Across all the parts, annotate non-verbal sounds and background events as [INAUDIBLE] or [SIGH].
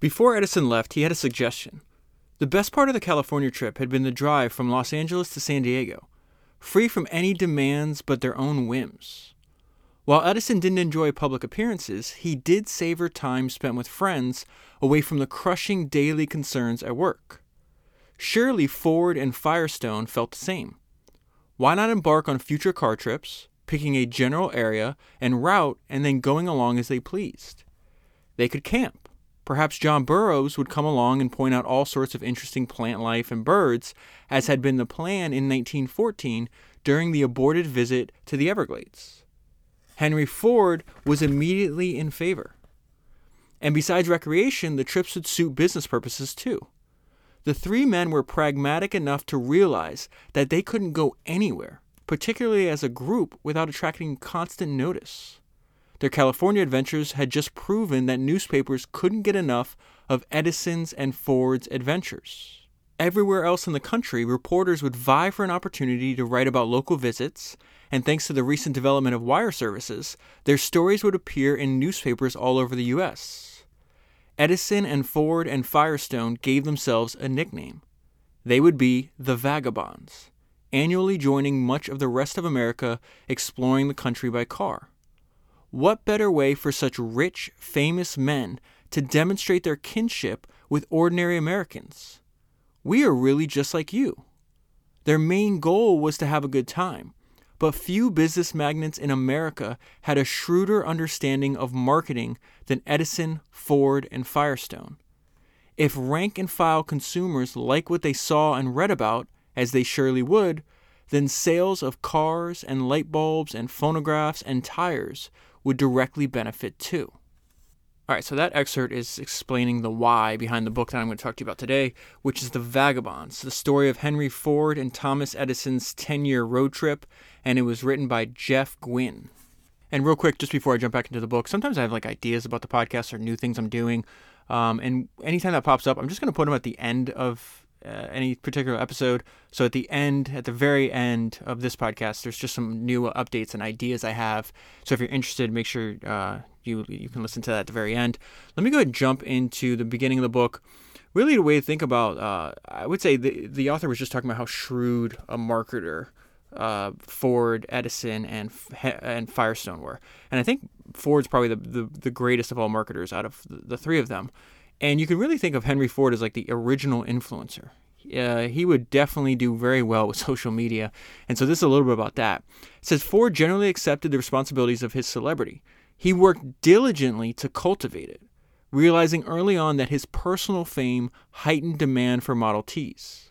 Before Edison left, he had a suggestion. The best part of the California trip had been the drive from Los Angeles to San Diego, free from any demands but their own whims. While Edison didn't enjoy public appearances, he did savor time spent with friends away from the crushing daily concerns at work. Surely Ford and Firestone felt the same. Why not embark on future car trips, picking a general area and route, and then going along as they pleased? They could camp. Perhaps John Burroughs would come along and point out all sorts of interesting plant life and birds, as had been the plan in 1914 during the aborted visit to the Everglades. Henry Ford was immediately in favor. And besides recreation, the trips would suit business purposes too. The three men were pragmatic enough to realize that they couldn't go anywhere, particularly as a group, without attracting constant notice. Their California adventures had just proven that newspapers couldn't get enough of Edison's and Ford's adventures. Everywhere else in the country, reporters would vie for an opportunity to write about local visits, and thanks to the recent development of wire services, their stories would appear in newspapers all over the U.S. Edison and Ford and Firestone gave themselves a nickname. They would be the Vagabonds, annually joining much of the rest of America exploring the country by car. What better way for such rich, famous men to demonstrate their kinship with ordinary Americans? We are really just like you. Their main goal was to have a good time, but few business magnates in America had a shrewder understanding of marketing than Edison, Ford, and Firestone. If rank and file consumers like what they saw and read about, as they surely would, then sales of cars and light bulbs and phonographs and tires would directly benefit too. All right, so that excerpt is explaining the why behind the book that I'm going to talk to you about today, which is The Vagabonds, the story of Henry Ford and Thomas Edison's 10 year road trip, and it was written by Jeff Guinn. And real quick, just before I jump back into the book, sometimes I have like ideas about the podcast or new things I'm doing. Um, and anytime that pops up, I'm just going to put them at the end of uh, any particular episode. So at the end, at the very end of this podcast, there's just some new updates and ideas I have. So if you're interested, make sure uh, you you can listen to that at the very end. Let me go ahead and jump into the beginning of the book. Really, the way to think about, uh, I would say the the author was just talking about how shrewd a marketer uh, Ford, Edison, and and Firestone were, and I think Ford's probably the, the, the greatest of all marketers out of the, the three of them. And you can really think of Henry Ford as like the original influencer. Uh, he would definitely do very well with [LAUGHS] social media. And so this is a little bit about that. It says Ford generally accepted the responsibilities of his celebrity. He worked diligently to cultivate it, realizing early on that his personal fame heightened demand for Model Ts.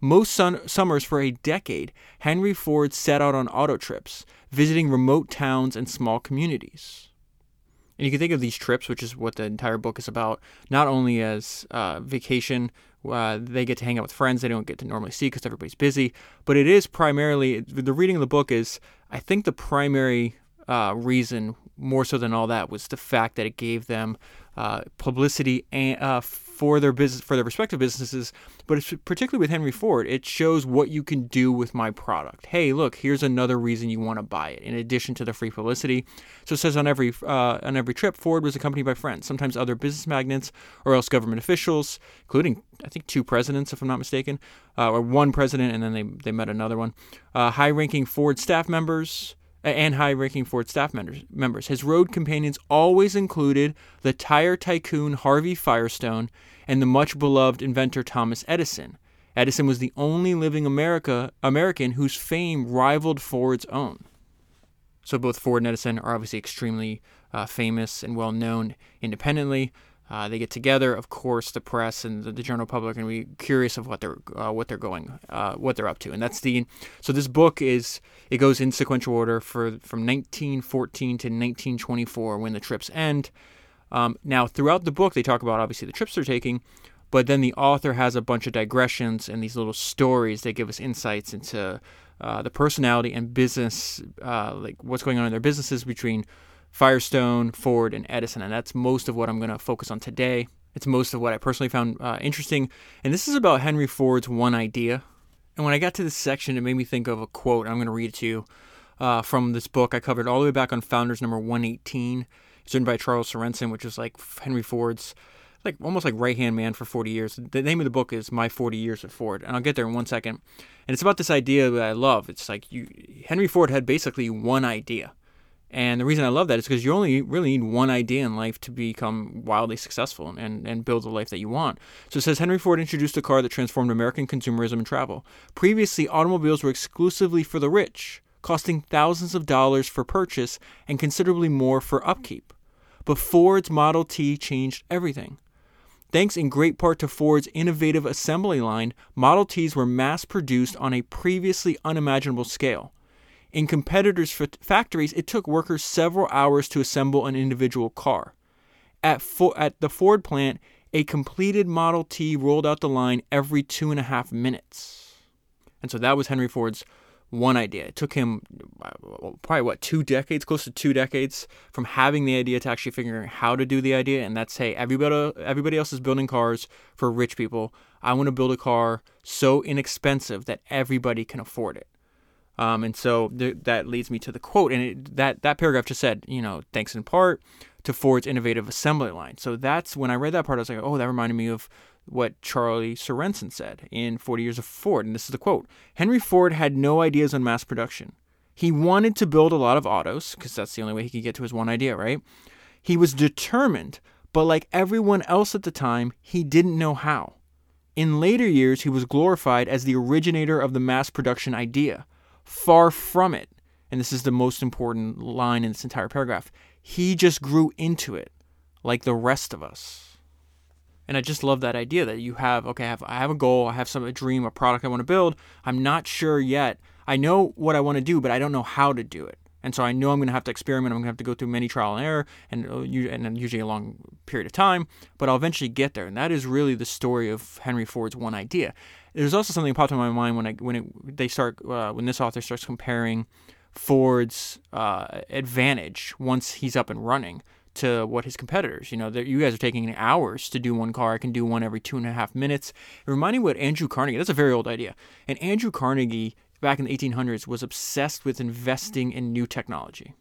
Most sun- summers for a decade, Henry Ford set out on auto trips, visiting remote towns and small communities. And you can think of these trips, which is what the entire book is about, not only as uh, vacation, uh, they get to hang out with friends they don't get to normally see because everybody's busy, but it is primarily the reading of the book is, I think, the primary uh, reason more so than all that was the fact that it gave them uh, publicity and, uh, for their business for their respective businesses. But it's particularly with Henry Ford, it shows what you can do with my product. Hey, look, here's another reason you want to buy it. In addition to the free publicity, so it says on every uh, on every trip, Ford was accompanied by friends, sometimes other business magnates or else government officials, including I think two presidents, if I'm not mistaken, uh, or one president, and then they they met another one. Uh, high-ranking Ford staff members and high ranking Ford staff members. His road companions always included the tire tycoon Harvey Firestone and the much beloved inventor Thomas Edison. Edison was the only living America, American whose fame rivaled Ford's own. So both Ford and Edison are obviously extremely uh, famous and well known independently. Uh, they get together, of course, the press and the, the general public, and we curious of what they're uh, what they're going, uh, what they're up to, and that's the. So this book is it goes in sequential order for from 1914 to 1924 when the trips end. Um, now, throughout the book, they talk about obviously the trips they're taking, but then the author has a bunch of digressions and these little stories that give us insights into uh, the personality and business, uh, like what's going on in their businesses between Firestone, Ford, and Edison. And that's most of what I'm going to focus on today. It's most of what I personally found uh, interesting. And this is about Henry Ford's one idea. And when I got to this section, it made me think of a quote. I'm going to read it to you uh, from this book I covered all the way back on Founders number 118. It's written by Charles Sorensen, which is like Henry Ford's like almost like right hand man for 40 years. The name of the book is My 40 Years at Ford, and I'll get there in one second. And it's about this idea that I love. It's like you Henry Ford had basically one idea. And the reason I love that is because you only really need one idea in life to become wildly successful and, and build the life that you want. So it says Henry Ford introduced a car that transformed American consumerism and travel. Previously, automobiles were exclusively for the rich, costing thousands of dollars for purchase and considerably more for upkeep. But Ford's Model T changed everything. Thanks in great part to Ford's innovative assembly line, Model Ts were mass produced on a previously unimaginable scale. In competitors' factories, it took workers several hours to assemble an individual car. At, Fo- at the Ford plant, a completed Model T rolled out the line every two and a half minutes. And so that was Henry Ford's one idea. It took him uh, probably what two decades, close to two decades, from having the idea to actually figuring out how to do the idea. And that's hey, everybody everybody else is building cars for rich people. I want to build a car so inexpensive that everybody can afford it. Um, and so th- that leads me to the quote, and it, that that paragraph just said, you know, thanks in part to Ford's innovative assembly line. So that's when I read that part, I was like, oh, that reminded me of what Charlie Sorensen said in 40 Years of Ford. And this is the quote Henry Ford had no ideas on mass production. He wanted to build a lot of autos because that's the only way he could get to his one idea, right? He was determined, but like everyone else at the time, he didn't know how. In later years, he was glorified as the originator of the mass production idea. Far from it. And this is the most important line in this entire paragraph. He just grew into it, like the rest of us. And I just love that idea that you have, okay, I have, I have a goal, I have some a dream, a product I want to build. I'm not sure yet. I know what I want to do, but I don't know how to do it. And so I know I'm going to have to experiment. I'm going to have to go through many trial and error, and uh, and usually a long period of time. But I'll eventually get there. And that is really the story of Henry Ford's one idea. There's also something popped in my mind when I when it, they start uh, when this author starts comparing Ford's uh, advantage once he's up and running to what his competitors. You know, you guys are taking hours to do one car. I can do one every two and a half minutes. It reminded me what Andrew Carnegie. That's a very old idea. And Andrew Carnegie back in the 1800s was obsessed with investing in new technology.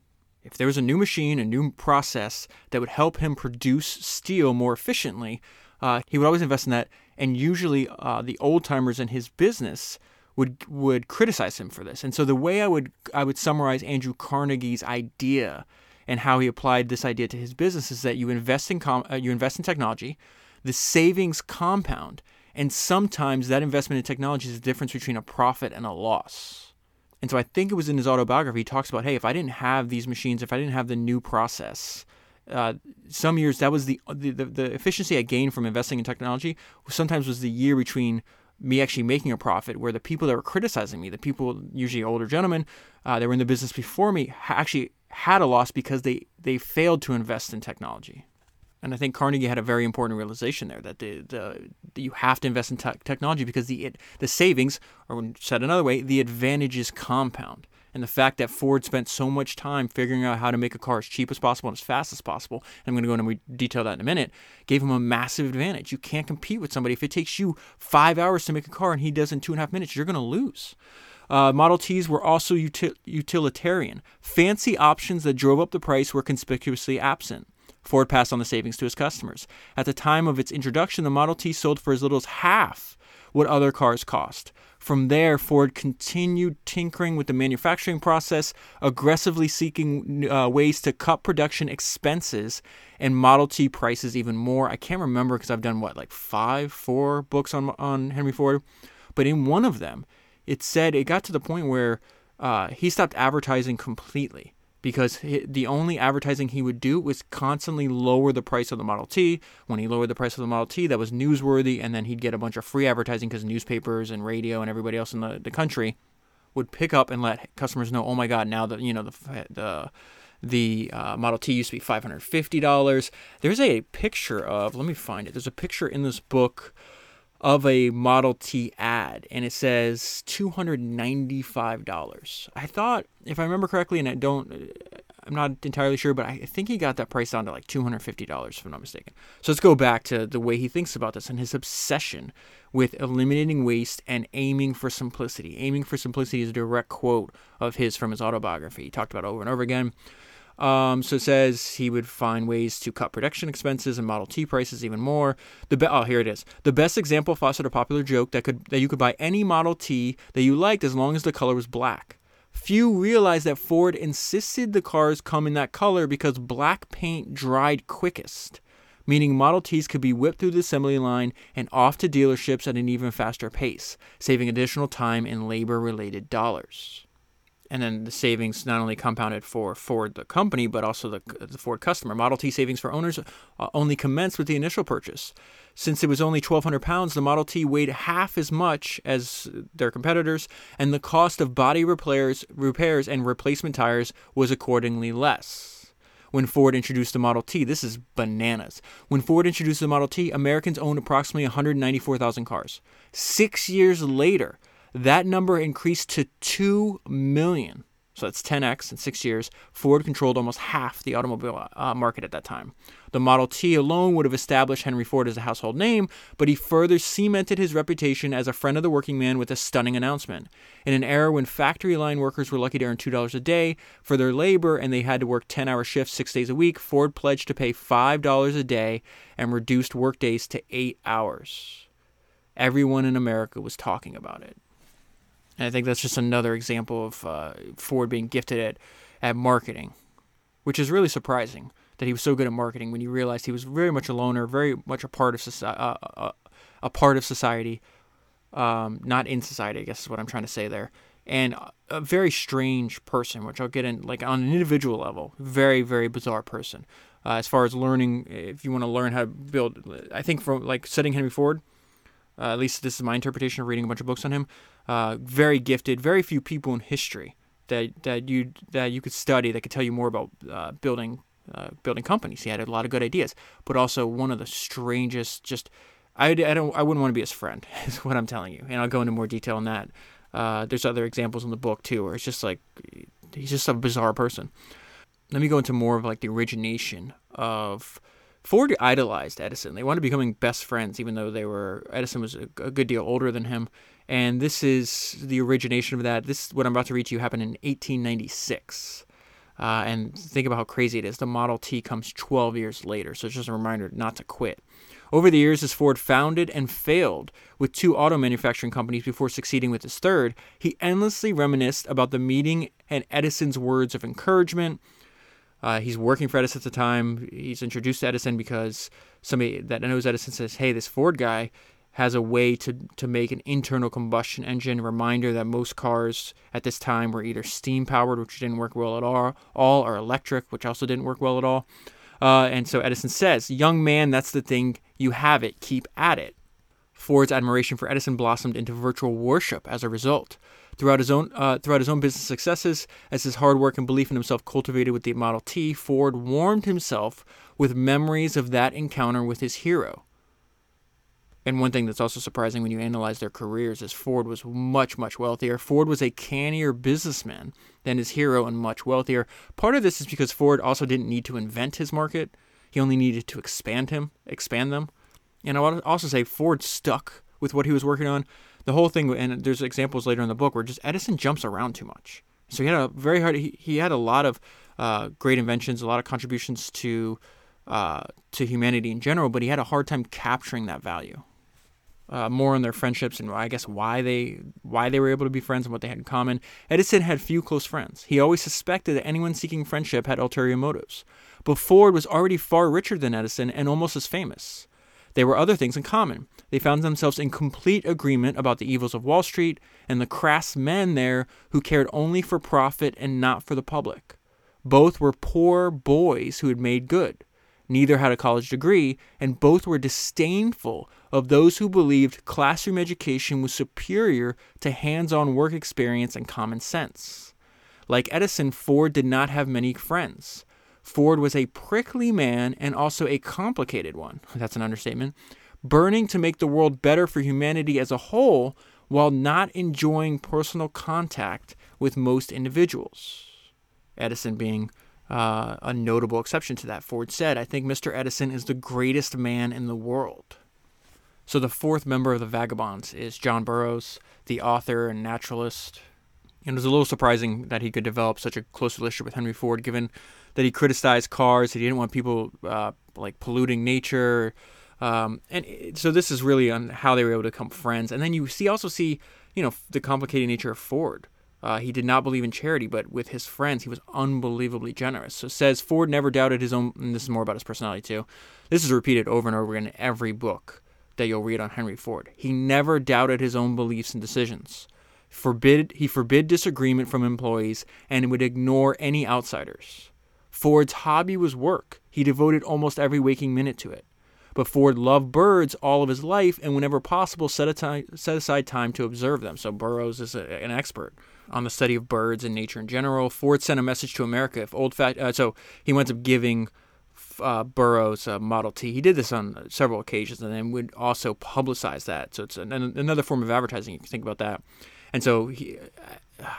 If there was a new machine, a new process that would help him produce steel more efficiently, uh, he would always invest in that. And usually, uh, the old timers in his business would would criticize him for this. And so, the way I would I would summarize Andrew Carnegie's idea and how he applied this idea to his business is that you invest in com- uh, you invest in technology, the savings compound, and sometimes that investment in technology is the difference between a profit and a loss. And so I think it was in his autobiography he talks about, hey, if I didn't have these machines, if I didn't have the new process, uh, some years that was the, the the efficiency I gained from investing in technology. Sometimes was the year between me actually making a profit, where the people that were criticizing me, the people usually older gentlemen, uh, that were in the business before me, actually had a loss because they, they failed to invest in technology. And I think Carnegie had a very important realization there that the, the, the you have to invest in te- technology because the it, the savings, or said another way, the advantages compound. And the fact that Ford spent so much time figuring out how to make a car as cheap as possible and as fast as possible, and I'm going to go into detail that in a minute, gave him a massive advantage. You can't compete with somebody if it takes you five hours to make a car and he does in two and a half minutes. You're going to lose. Uh, Model Ts were also util- utilitarian. Fancy options that drove up the price were conspicuously absent. Ford passed on the savings to his customers. At the time of its introduction, the Model T sold for as little as half what other cars cost. From there, Ford continued tinkering with the manufacturing process, aggressively seeking uh, ways to cut production expenses and Model T prices even more. I can't remember because I've done what, like five, four books on, on Henry Ford. But in one of them, it said it got to the point where uh, he stopped advertising completely because the only advertising he would do was constantly lower the price of the Model T. When he lowered the price of the Model T, that was newsworthy, and then he'd get a bunch of free advertising because newspapers and radio and everybody else in the, the country would pick up and let customers know, oh my God, now that you know the the the uh, Model T used to be five hundred fifty dollars. There's a picture of let me find it. There's a picture in this book of a Model T ad, and it says $295. I thought, if I remember correctly, and I don't, I'm not entirely sure, but I think he got that price down to like $250, if I'm not mistaken. So let's go back to the way he thinks about this and his obsession with eliminating waste and aiming for simplicity. Aiming for simplicity is a direct quote of his from his autobiography. He talked about over and over again. Um, so it says he would find ways to cut production expenses and Model T prices even more. The be- oh here it is. The best example fostered a popular joke that could that you could buy any Model T that you liked as long as the color was black. Few realized that Ford insisted the cars come in that color because black paint dried quickest, meaning Model Ts could be whipped through the assembly line and off to dealerships at an even faster pace, saving additional time and labor related dollars and then the savings not only compounded for Ford the company but also the, the Ford customer. Model T savings for owners uh, only commenced with the initial purchase. Since it was only 1,200 pounds, the Model T weighed half as much as their competitors, and the cost of body repairs, repairs and replacement tires was accordingly less. When Ford introduced the Model T, this is bananas. When Ford introduced the Model T, Americans owned approximately 194,000 cars. Six years later, that number increased to 2 million. So that's 10x in six years. Ford controlled almost half the automobile uh, market at that time. The Model T alone would have established Henry Ford as a household name, but he further cemented his reputation as a friend of the working man with a stunning announcement. In an era when factory line workers were lucky to earn $2 a day for their labor and they had to work 10 hour shifts six days a week, Ford pledged to pay $5 a day and reduced workdays to eight hours. Everyone in America was talking about it. And I think that's just another example of uh, Ford being gifted at, at marketing, which is really surprising that he was so good at marketing when you realize he was very much a loner, very much a part of society, uh, uh, a part of society, um, not in society. I guess is what I'm trying to say there, and a very strange person, which I'll get in like on an individual level, very very bizarre person. Uh, as far as learning, if you want to learn how to build, I think from like setting Henry Ford, uh, at least this is my interpretation of reading a bunch of books on him uh, very gifted, very few people in history that that you that you could study that could tell you more about uh, building uh, building companies. He had a lot of good ideas, but also one of the strangest. Just I, I don't I wouldn't want to be his friend. [LAUGHS] Is what I'm telling you, and I'll go into more detail on that. Uh, there's other examples in the book too, where it's just like he's just a bizarre person. Let me go into more of like the origination of Ford idolized Edison. They wanted to becoming best friends, even though they were Edison was a, a good deal older than him. And this is the origination of that. This what I'm about to read to you happened in 1896. Uh, and think about how crazy it is. The Model T comes 12 years later, so it's just a reminder not to quit. Over the years, as Ford founded and failed with two auto manufacturing companies before succeeding with his third, he endlessly reminisced about the meeting and Edison's words of encouragement. Uh, he's working for Edison at the time. He's introduced to Edison because somebody that knows Edison says, "Hey, this Ford guy has a way to, to make an internal combustion engine. Reminder that most cars at this time were either steam powered, which didn't work well at all, all or electric, which also didn't work well at all. Uh, and so Edison says, Young man, that's the thing. You have it. Keep at it. Ford's admiration for Edison blossomed into virtual worship as a result. Throughout his own uh, throughout his own business successes, as his hard work and belief in himself cultivated with the Model T, Ford warmed himself with memories of that encounter with his hero. And one thing that's also surprising when you analyze their careers is Ford was much, much wealthier. Ford was a cannier businessman than his hero and much wealthier. Part of this is because Ford also didn't need to invent his market. He only needed to expand him, expand them. And I want to also say Ford stuck with what he was working on. The whole thing, and there's examples later in the book where just Edison jumps around too much. So he had a very hard. He, he had a lot of uh, great inventions, a lot of contributions to uh, to humanity in general, but he had a hard time capturing that value uh, more on their friendships and I guess why they why they were able to be friends and what they had in common. Edison had few close friends. He always suspected that anyone seeking friendship had ulterior motives. But Ford was already far richer than Edison and almost as famous. There were other things in common. They found themselves in complete agreement about the evils of Wall Street and the crass men there who cared only for profit and not for the public. Both were poor boys who had made good. Neither had a college degree, and both were disdainful of those who believed classroom education was superior to hands on work experience and common sense. Like Edison, Ford did not have many friends. Ford was a prickly man and also a complicated one. [LAUGHS] That's an understatement. Burning to make the world better for humanity as a whole while not enjoying personal contact with most individuals. Edison being uh, a notable exception to that. Ford said, I think Mr. Edison is the greatest man in the world. So the fourth member of the Vagabonds is John Burroughs, the author and naturalist. And it was a little surprising that he could develop such a close relationship with Henry Ford, given that he criticized cars. That he didn't want people uh, like polluting nature. Um, and so this is really on how they were able to become friends. And then you see also see, you know, the complicated nature of Ford. Uh, he did not believe in charity, but with his friends, he was unbelievably generous. So says Ford never doubted his own. And this is more about his personality too. This is repeated over and over again in every book that you'll read on Henry Ford. He never doubted his own beliefs and decisions. Forbid he forbid disagreement from employees and would ignore any outsiders. Ford's hobby was work. He devoted almost every waking minute to it. But Ford loved birds all of his life and whenever possible set, time, set aside time to observe them. So Burroughs is a, an expert on the study of birds and nature in general. Ford sent a message to America if old fat uh, so he winds up giving uh, Burroughs uh, Model T. He did this on several occasions and then would also publicize that. So it's an, another form of advertising you think about that. And so he,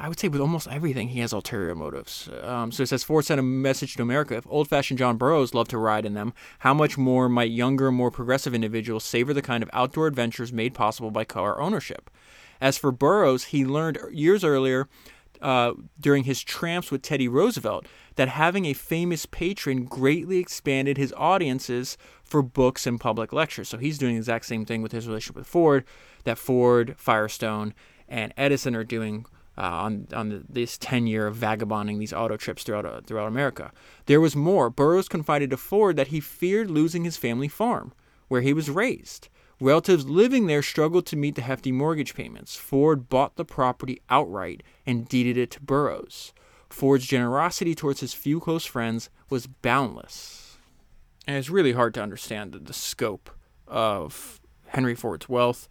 I would say with almost everything, he has ulterior motives. Um, so it says Ford sent a message to America. If old fashioned John Burroughs loved to ride in them, how much more might younger, more progressive individuals savor the kind of outdoor adventures made possible by car ownership? As for Burroughs, he learned years earlier uh, during his tramps with Teddy Roosevelt that having a famous patron greatly expanded his audiences for books and public lectures. So he's doing the exact same thing with his relationship with Ford that Ford, Firestone, and Edison are doing uh, on on the, this 10 year of vagabonding these auto trips throughout uh, throughout America. There was more. Burroughs confided to Ford that he feared losing his family farm, where he was raised. Relatives living there struggled to meet the hefty mortgage payments. Ford bought the property outright and deeded it to Burroughs. Ford's generosity towards his few close friends was boundless. And it's really hard to understand the, the scope of Henry Ford's wealth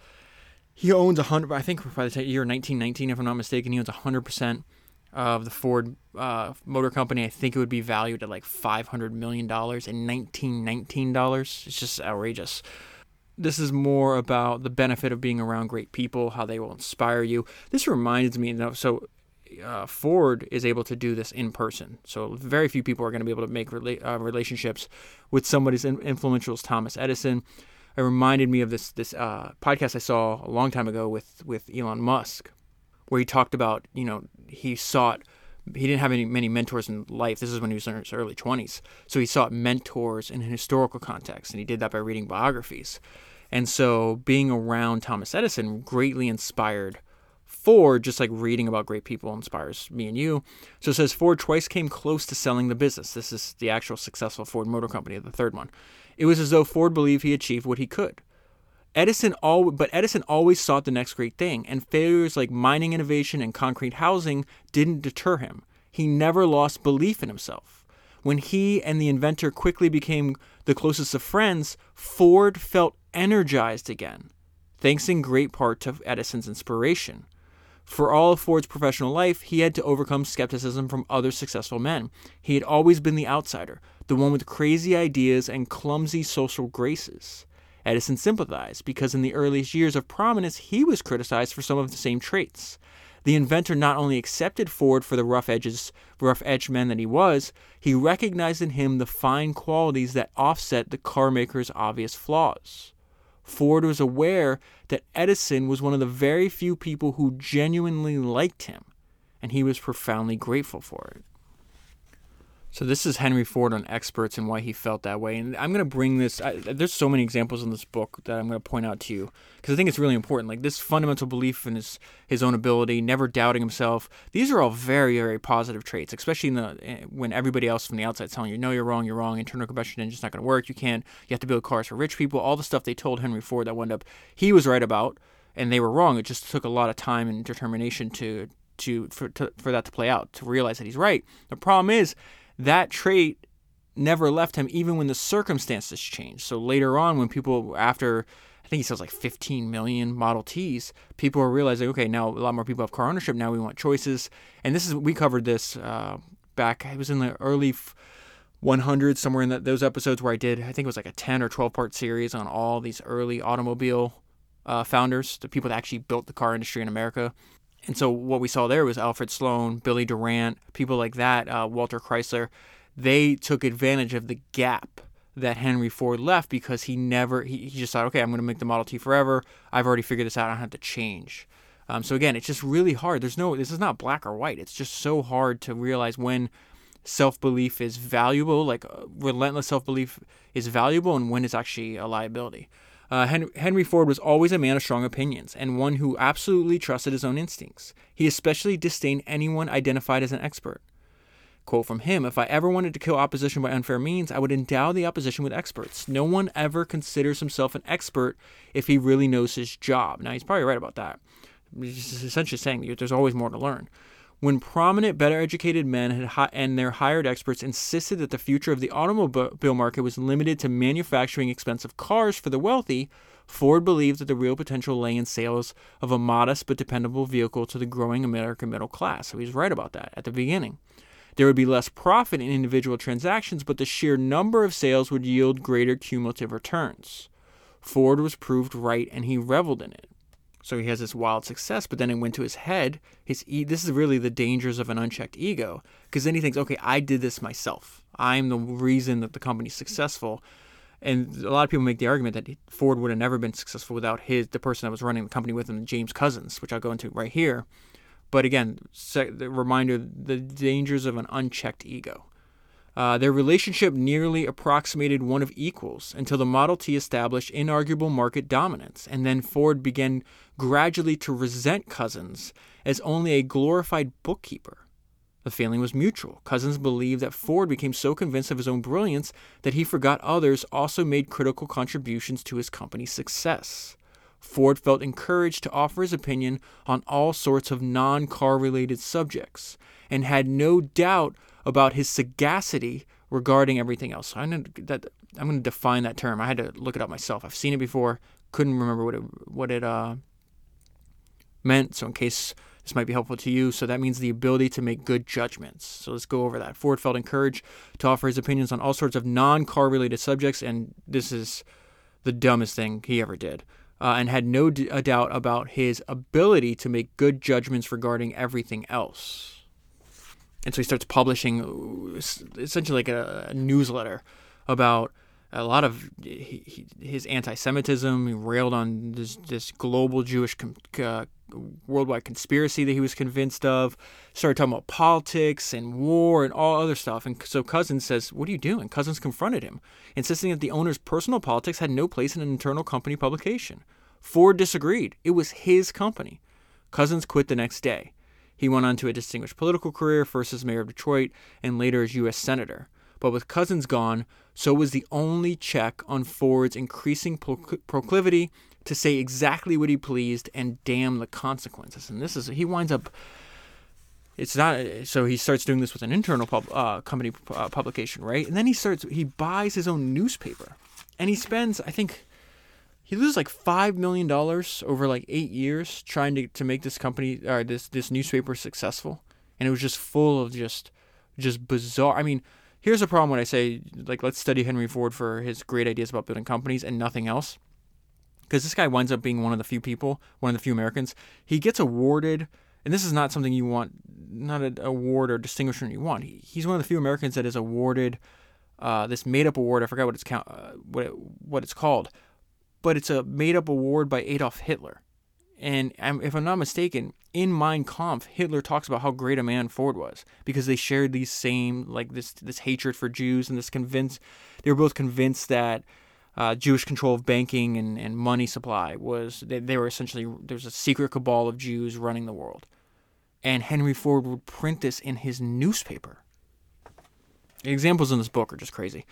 he owns a hundred. I think by the year 1919, if I'm not mistaken, he owns hundred percent of the Ford uh, Motor Company. I think it would be valued at like 500 million dollars in 1919 dollars. It's just outrageous. This is more about the benefit of being around great people, how they will inspire you. This reminds me, though, so uh, Ford is able to do this in person. So very few people are going to be able to make rela- uh, relationships with somebody as influential as Thomas Edison it reminded me of this this uh, podcast I saw a long time ago with with Elon Musk, where he talked about you know he sought he didn't have any many mentors in life. This is when he was in his early twenties, so he sought mentors in a historical context, and he did that by reading biographies. And so, being around Thomas Edison greatly inspired Ford, just like reading about great people inspires me and you. So it says Ford twice came close to selling the business. This is the actual successful Ford Motor Company, the third one. It was as though Ford believed he achieved what he could. Edison al- but Edison always sought the next great thing, and failures like mining innovation and concrete housing didn't deter him. He never lost belief in himself. When he and the inventor quickly became the closest of friends, Ford felt energized again, thanks in great part to Edison's inspiration. For all of Ford's professional life, he had to overcome skepticism from other successful men. He had always been the outsider, the one with crazy ideas and clumsy social graces. Edison sympathized because in the earliest years of prominence, he was criticized for some of the same traits. The inventor not only accepted Ford for the rough edges, rough edged man that he was, he recognized in him the fine qualities that offset the car maker's obvious flaws. Ford was aware that Edison was one of the very few people who genuinely liked him, and he was profoundly grateful for it. So this is Henry Ford on experts and why he felt that way. And I'm going to bring this. I, there's so many examples in this book that I'm going to point out to you because I think it's really important. Like this fundamental belief in his his own ability, never doubting himself. These are all very very positive traits, especially in the eh, when everybody else from the outside is telling you, no, you're wrong, you're wrong. Internal combustion engine's not going to work. You can't. You have to build cars for rich people. All the stuff they told Henry Ford that wound up he was right about, and they were wrong. It just took a lot of time and determination to to for to, for that to play out to realize that he's right. The problem is that trait never left him even when the circumstances changed. So later on, when people, after I think he sells like 15 million Model Ts, people are realizing, okay, now a lot more people have car ownership. Now we want choices. And this is, we covered this uh, back, it was in the early 100s, somewhere in the, those episodes where I did, I think it was like a 10 or 12 part series on all these early automobile uh, founders, the people that actually built the car industry in America. And so what we saw there was Alfred Sloan, Billy Durant, people like that, uh, Walter Chrysler. They took advantage of the gap that Henry Ford left because he never, he, he just thought, okay, I'm going to make the Model T forever. I've already figured this out. I don't have to change. Um, so again, it's just really hard. There's no, this is not black or white. It's just so hard to realize when self belief is valuable, like uh, relentless self belief is valuable, and when it's actually a liability. Uh, Henry, Henry Ford was always a man of strong opinions and one who absolutely trusted his own instincts. He especially disdained anyone identified as an expert. Quote from him If I ever wanted to kill opposition by unfair means, I would endow the opposition with experts. No one ever considers himself an expert if he really knows his job. Now, he's probably right about that. He's essentially saying there's always more to learn. When prominent, better educated men had and their hired experts insisted that the future of the automobile market was limited to manufacturing expensive cars for the wealthy, Ford believed that the real potential lay in sales of a modest but dependable vehicle to the growing American middle class. So he's right about that at the beginning. There would be less profit in individual transactions, but the sheer number of sales would yield greater cumulative returns. Ford was proved right and he reveled in it. So he has this wild success, but then it went to his head. His e- this is really the dangers of an unchecked ego, because then he thinks, okay, I did this myself. I'm the reason that the company's successful. And a lot of people make the argument that Ford would have never been successful without his the person that was running the company with him, James Couzens, which I'll go into right here. But again, the reminder the dangers of an unchecked ego. Uh, their relationship nearly approximated one of equals until the Model T established inarguable market dominance, and then Ford began gradually to resent Couzens as only a glorified bookkeeper. The feeling was mutual. Couzens believed that Ford became so convinced of his own brilliance that he forgot others also made critical contributions to his company's success. Ford felt encouraged to offer his opinion on all sorts of non car related subjects and had no doubt about his sagacity regarding everything else. I'm going to, that I'm going to define that term. I had to look it up myself. I've seen it before, couldn't remember what it what it uh, meant. So in case this might be helpful to you, so that means the ability to make good judgments. So let's go over that. Ford felt encouraged to offer his opinions on all sorts of non-car related subjects, and this is the dumbest thing he ever did. Uh, and had no doubt about his ability to make good judgments regarding everything else and so he starts publishing uh, essentially like a, a newsletter about a lot of his anti-Semitism. He railed on this this global Jewish uh, worldwide conspiracy that he was convinced of. Started talking about politics and war and all other stuff. And so Couzens says, "What are you doing?" Couzens confronted him, insisting that the owner's personal politics had no place in an internal company publication. Ford disagreed. It was his company. Couzens quit the next day. He went on to a distinguished political career, first as mayor of Detroit and later as U.S. Senator. But with Couzens gone, so was the only check on Ford's increasing proclivity to say exactly what he pleased and damn the consequences. And this is, he winds up, it's not, so he starts doing this with an internal pub, uh, company uh, publication, right? And then he starts, he buys his own newspaper. And he spends, I think, he loses like five million dollars over like eight years trying to, to make this company or this this newspaper successful, and it was just full of just just bizarre. I mean, here's a problem when I say like let's study Henry Ford for his great ideas about building companies and nothing else, because this guy winds up being one of the few people, one of the few Americans. He gets awarded, and this is not something you want, not an award or distinguishment you want. He, he's one of the few Americans that is awarded uh, this made up award. I forgot what it's count, uh, what it, what it's called but it's a made up award by Adolf Hitler. And if I'm not mistaken, in Mein Kampf, Hitler talks about how great a man Ford was because they shared these same like this this hatred for Jews and this convinced they were both convinced that uh, Jewish control of banking and, and money supply was they, they were essentially there's a secret cabal of Jews running the world, and Henry Ford would print this in his newspaper. The examples in this book are just crazy.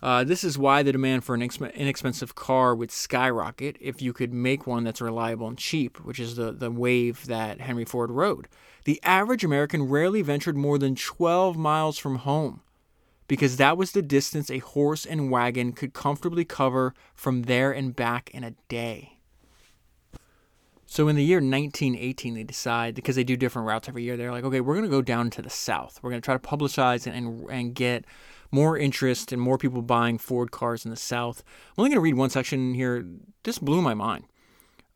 Uh, this is why the demand for an inexpensive car would skyrocket if you could make one that's reliable and cheap, which is the, the wave that Henry Ford rode. The average American rarely ventured more than 12 miles from home because that was the distance a horse and wagon could comfortably cover from there and back in a day. So in the year 1918, they decide because they do different routes every year. They're like, okay, we're going to go down to the south. We're going to try to publicize and, and, and get more interest and more people buying Ford cars in the South. I'm only going to read one section here. This blew my mind.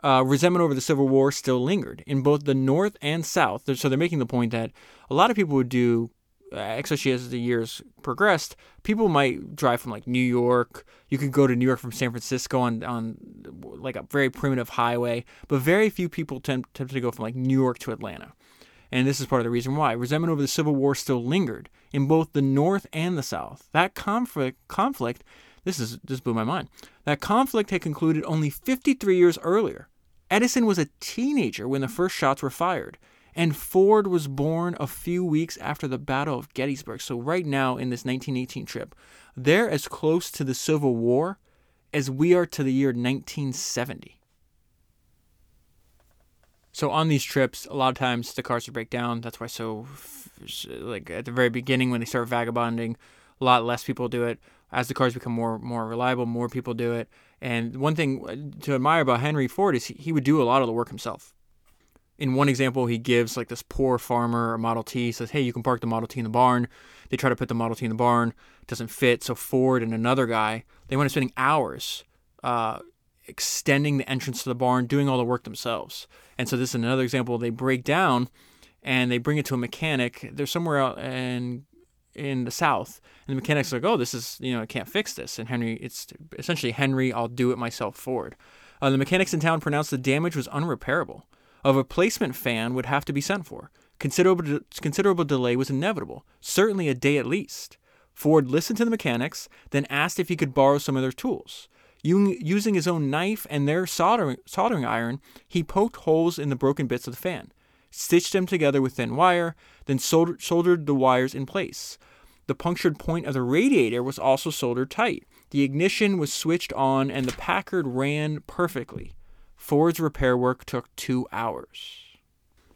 Uh, resentment over the Civil War still lingered in both the North and South. So they're making the point that a lot of people would do, uh, especially as the years progressed, people might drive from like New York. You could go to New York from San Francisco on on like a very primitive highway, but very few people tend, tend to go from like New York to Atlanta. And this is part of the reason why. Resentment over the Civil War still lingered in both the North and the South. That conflict, conflict this is this blew my mind. That conflict had concluded only 53 years earlier. Edison was a teenager when the first shots were fired, and Ford was born a few weeks after the Battle of Gettysburg. So right now in this 1918 trip, they're as close to the Civil War as we are to the year 1970. So on these trips, a lot of times the cars would break down. That's why so like at the very beginning when they start vagabonding, a lot less people do it. As the cars become more more reliable, more people do it. And one thing to admire about Henry Ford is he, he would do a lot of the work himself. In one example, he gives like this poor farmer a Model T, says, "Hey, you can park the Model T in the barn." They try to put the Model T in the barn, it doesn't fit. So Ford and another guy, they went to spending hours uh, extending the entrance to the barn, doing all the work themselves. And so this is another example. They break down and they bring it to a mechanic. They're somewhere out in in the south, and the mechanic's are like, "Oh, this is you know I can't fix this." And Henry, it's essentially Henry, I'll do it myself. Ford. Uh, the mechanics in town pronounced the damage was unrepairable. A replacement fan would have to be sent for. Considerable considerable delay was inevitable, certainly a day at least. Ford listened to the mechanics, then asked if he could borrow some of their tools. Using his own knife and their soldering, soldering iron, he poked holes in the broken bits of the fan, stitched them together with thin wire, then soldered, soldered the wires in place. The punctured point of the radiator was also soldered tight. The ignition was switched on, and the Packard ran perfectly. Ford's repair work took two hours.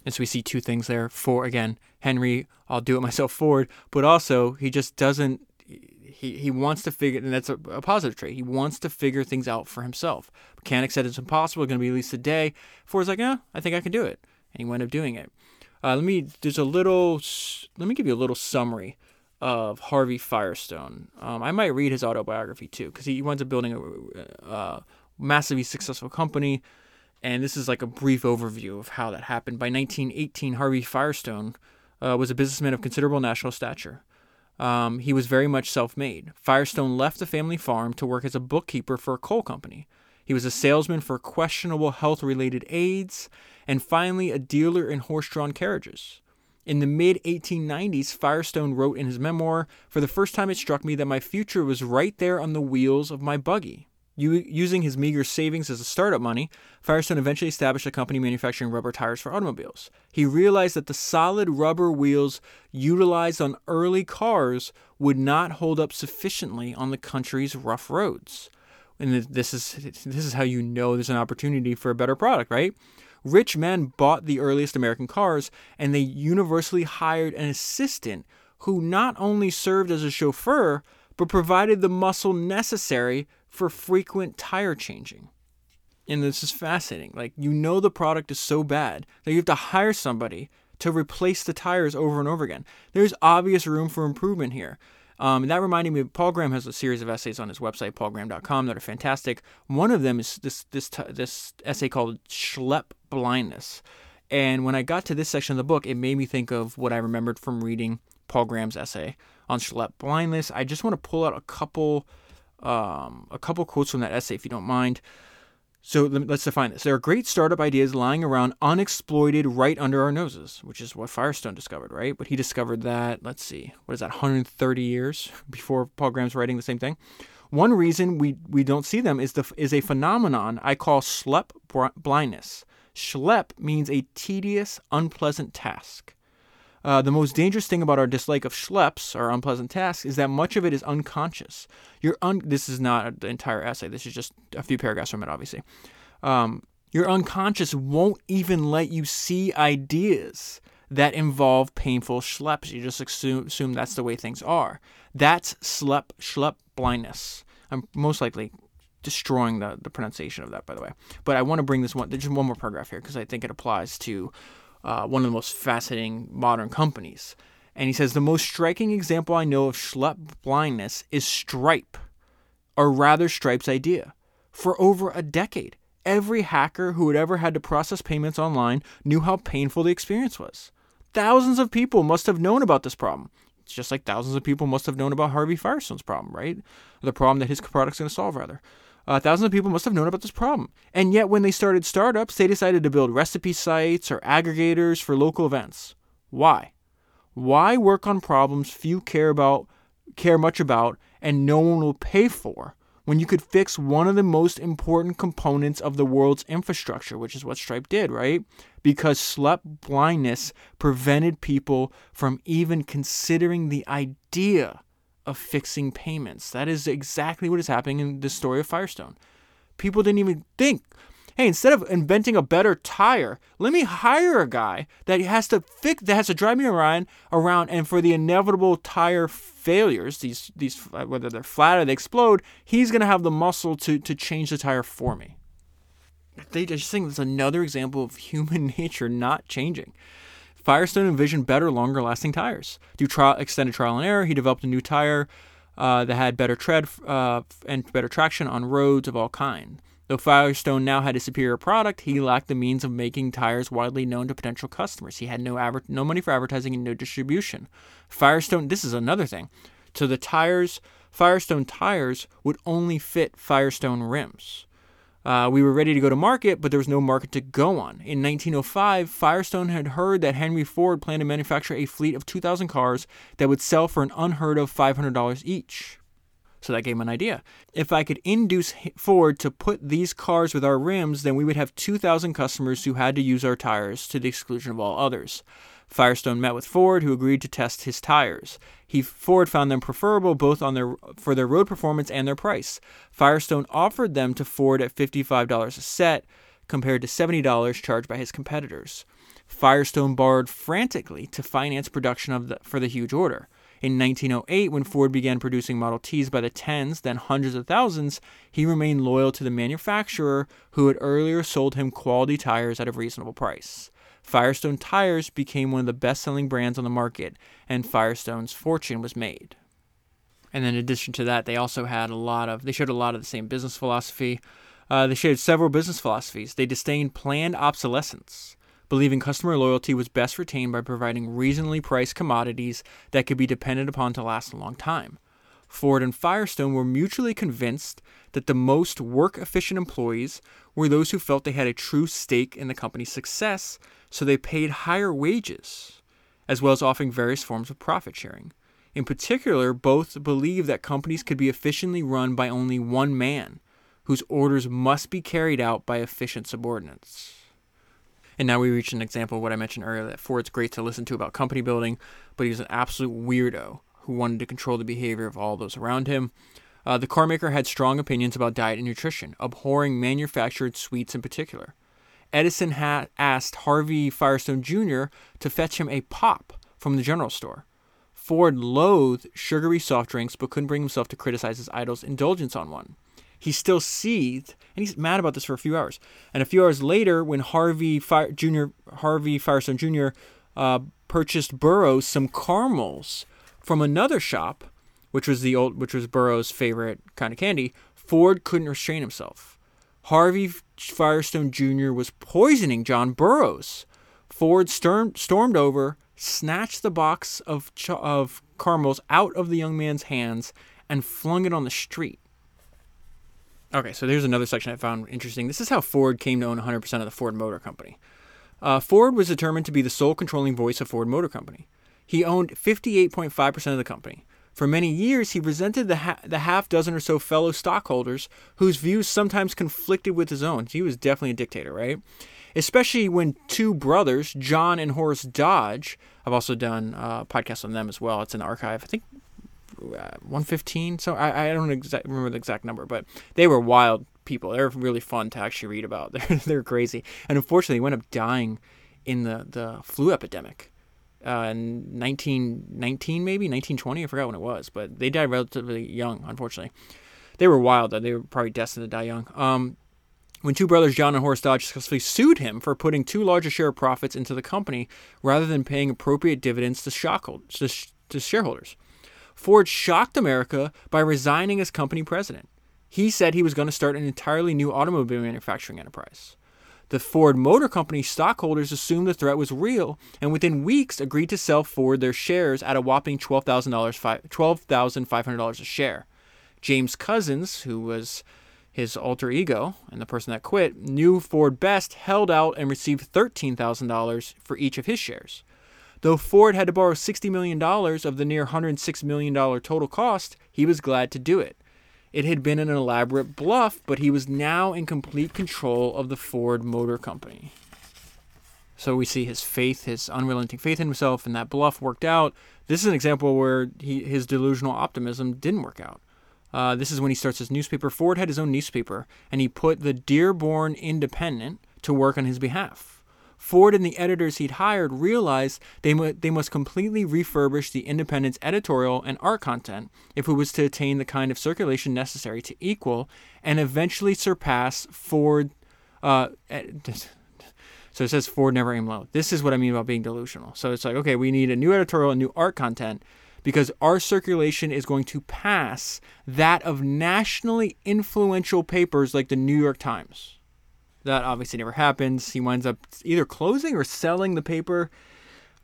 And so we see two things there. For again, Henry, I'll do it myself Ford, but also he just doesn't he, he wants to figure, and that's a, a, positive trait. He wants to figure things out for himself. Mechanic said it's impossible, going to be at least a day. Ford's like, yeah, I think I can do it. And he wound up doing it. Uh, let me, there's a little, let me give you a little summary of Harvey Firestone. Um, I might read his autobiography too, because he winds up building a uh, massively successful company. And this is like a brief overview of how that happened. By 1918, Harvey Firestone uh, was a businessman of considerable national stature. Um, he was very much self made. Firestone left the family farm to work as a bookkeeper for a coal company. He was a salesman for questionable health related aids, and finally a dealer in horse drawn carriages. In the mid 1890s, Firestone wrote in his memoir For the first time, it struck me that my future was right there on the wheels of my buggy. Using his meager savings as a startup money, Firestone eventually established a company manufacturing rubber tires for automobiles. He realized that the solid rubber wheels utilized on early cars would not hold up sufficiently on the country's rough roads. And this is this is how you know there's an opportunity for a better product, right? Rich men bought the earliest American cars, and they universally hired an assistant who not only served as a chauffeur, but provided the muscle necessary for frequent tire changing. And this is fascinating. Like, you know, the product is so bad that you have to hire somebody to replace the tires over and over again. There's obvious room for improvement here. Um, and that reminded me, Paul Graham has a series of essays on his website, paulgraham.com, that are fantastic. One of them is this this this essay called "Schlep Blindness," and when I got to this section of the book, it made me think of what I remembered from reading Paul Graham's essay on Schlep blindness. I just want to pull out a couple um, a couple quotes from that essay, if you don't mind. So let's define this. There are great startup ideas lying around unexploited right under our noses, which is what Firestone discovered, right? But he discovered that, let's see, what is that, 130 years [LAUGHS] before Paul Graham's writing the same thing? One reason we, we don't see them is, the, is a phenomenon I call schlep blindness. Schlep means a tedious, unpleasant task. Uh, the most dangerous thing about our dislike of schleps, our unpleasant tasks, is that much of it is unconscious. You're un- this is not the entire essay. This is just a few paragraphs from it, obviously. Um, your unconscious won't even let you see ideas that involve painful schleps. You just assume, assume that's the way things are. That's schlep, schlep blindness. I'm most likely destroying the, the pronunciation of that, by the way. But I want to bring this one, There's just one more paragraph here because I think it applies to uh, one of the most fascinating modern companies. And he says the most striking example I know of schlep blindness is Stripe, or rather Stripe's idea. For over a decade, every hacker who had ever had to process payments online knew how painful the experience was. Thousands of people must have known about this problem. It's just like thousands of people must have known about Harvey Firestone's problem, right? The problem that his product's going to solve, rather. Uh, thousands of people must have known about this problem. And yet, when they started startups, they decided to build recipe sites or aggregators for local events. Why? Why work on problems few care about, care much about, and no one will pay for when you could fix one of the most important components of the world's infrastructure, which is what Stripe did, right? Because schlep blindness prevented people from even considering the idea of fixing payments. That is exactly what is happening in the story of Firestone. People didn't even think, hey, instead of inventing a better tire, let me hire a guy that has to fix that has to drive me around around and for the inevitable tire failures, these these whether they're flat or they explode, he's gonna have the muscle to to change the tire for me. They just think it's another example of human [LAUGHS] nature not changing. Firestone envisioned better, longer lasting tires. Through trial, extended trial and error, he developed a new tire uh, that had better tread uh, and better traction on roads of all kinds. Though Firestone now had a superior product, he lacked the means of making tires widely known to potential customers. He had no adver- no money for advertising and no distribution. Firestone, this is another thing. So the tires, Firestone tires would only fit Firestone rims. Uh, we were ready to go to market, but there was no market to go on. In 1905, Firestone had heard that Henry Ford planned to manufacture a fleet of 2,000 cars that would sell for an unheard of $500 each. So that gave him an idea. If I could induce Ford to put these cars with our rims, then we would have 2,000 customers who had to use our tires to the exclusion of all others. Firestone met with Ford, who agreed to test his tires. He Ford found them preferable both on their for their road performance and their price. Firestone offered them to Ford at $55 a set, compared to $70 charged by his competitors. Firestone borrowed frantically to finance production of the, for the huge order. In 1908, when Ford began producing Model Ts by the tens, then hundreds of thousands, he remained loyal to the manufacturer who had earlier sold him quality tires at a reasonable price. Firestone tires became one of the best selling brands on the market, and Firestone's fortune was made. And in addition to that, they also had a lot of, they showed a lot of the same business philosophy. Uh, they shared several business philosophies. They disdained planned obsolescence, believing customer loyalty was best retained by providing reasonably priced commodities that could be depended upon to last a long time. Ford and Firestone were mutually convinced that the most work efficient employees were those who felt they had a true stake in the company's success so they paid higher wages, as well as offering various forms of profit sharing. In particular, both believed that companies could be efficiently run by only one man, whose orders must be carried out by efficient subordinates. And now we reach an example of what I mentioned earlier that Ford's great to listen to about company building, but he was an absolute weirdo who wanted to control the behavior of all those around him. Uh, the carmaker had strong opinions about diet and nutrition, abhorring manufactured sweets in particular. Edison had asked Harvey Firestone Jr. to fetch him a pop from the general store. Ford loathed sugary soft drinks but couldn't bring himself to criticize his idol's indulgence on one. He still seethed, and he's mad about this for a few hours. And a few hours later, when Harvey Fire, Jr. Harvey Firestone Jr. Uh, purchased Burroughs some caramels from another shop, which was the old, which was Burroughs' favorite kind of candy, Ford couldn't restrain himself. Harvey Firestone Jr. was poisoning John Burroughs. Ford stormed, stormed over, snatched the box of, of caramels out of the young man's hands, and flung it on the street. Okay, so there's another section I found interesting. This is how Ford came to own 100% of the Ford Motor Company. Uh, Ford was determined to be the sole controlling voice of Ford Motor Company. He owned 58.5% of the company. For many years, he resented the, ha- the half dozen or so fellow stockholders whose views sometimes conflicted with his own. He was definitely a dictator, right? Especially when two brothers, John and Horace Dodge, I've also done uh, podcasts on them as well. It's in the archive. I think uh, 115. So I, I don't exact, remember the exact number, but they were wild people. They're really fun to actually read about. [LAUGHS] They're, they're crazy. And unfortunately, wound up dying in the, the flu epidemic uh, 1919 maybe? 1920 i forgot when it was but they died relatively young unfortunately. They were wild though. They were probably destined to die young. Um, when two brothers john and horace dodge successfully sued him for putting too large a share of profits into the company rather than paying appropriate dividends to, to, to shareholders. Ford shocked america by resigning as company president. He said he was going to start an entirely new automobile manufacturing enterprise the Ford Motor Company stockholders assumed the threat was real and within weeks agreed to sell Ford their shares at a whopping $12,500 $12, a share. James Couzens, who was his alter ego and the person that quit, knew Ford best, held out and received $13,000 for each of his shares. Though Ford had to borrow $60 million of the near $106 million total cost, he was glad to do it. It had been an elaborate bluff, but he was now in complete control of the Ford Motor Company. So we see his faith, his unrelenting faith in himself, and that bluff worked out. This is an example where he, his delusional optimism didn't work out. Uh, this is when he starts his newspaper. Ford had his own newspaper, and he put the Dearborn Independent to work on his behalf. Ford and the editors he'd hired realized they, mu- they must completely refurbish the Independent's editorial and art content if it was to attain the kind of circulation necessary to equal and eventually surpass Ford. Uh, [LAUGHS] so it says Ford never aim low. This is what I mean about being delusional. So it's like, okay, we need a new editorial and new art content because our circulation is going to pass that of nationally influential papers like the New York Times. That obviously never happens. He winds up either closing or selling the paper.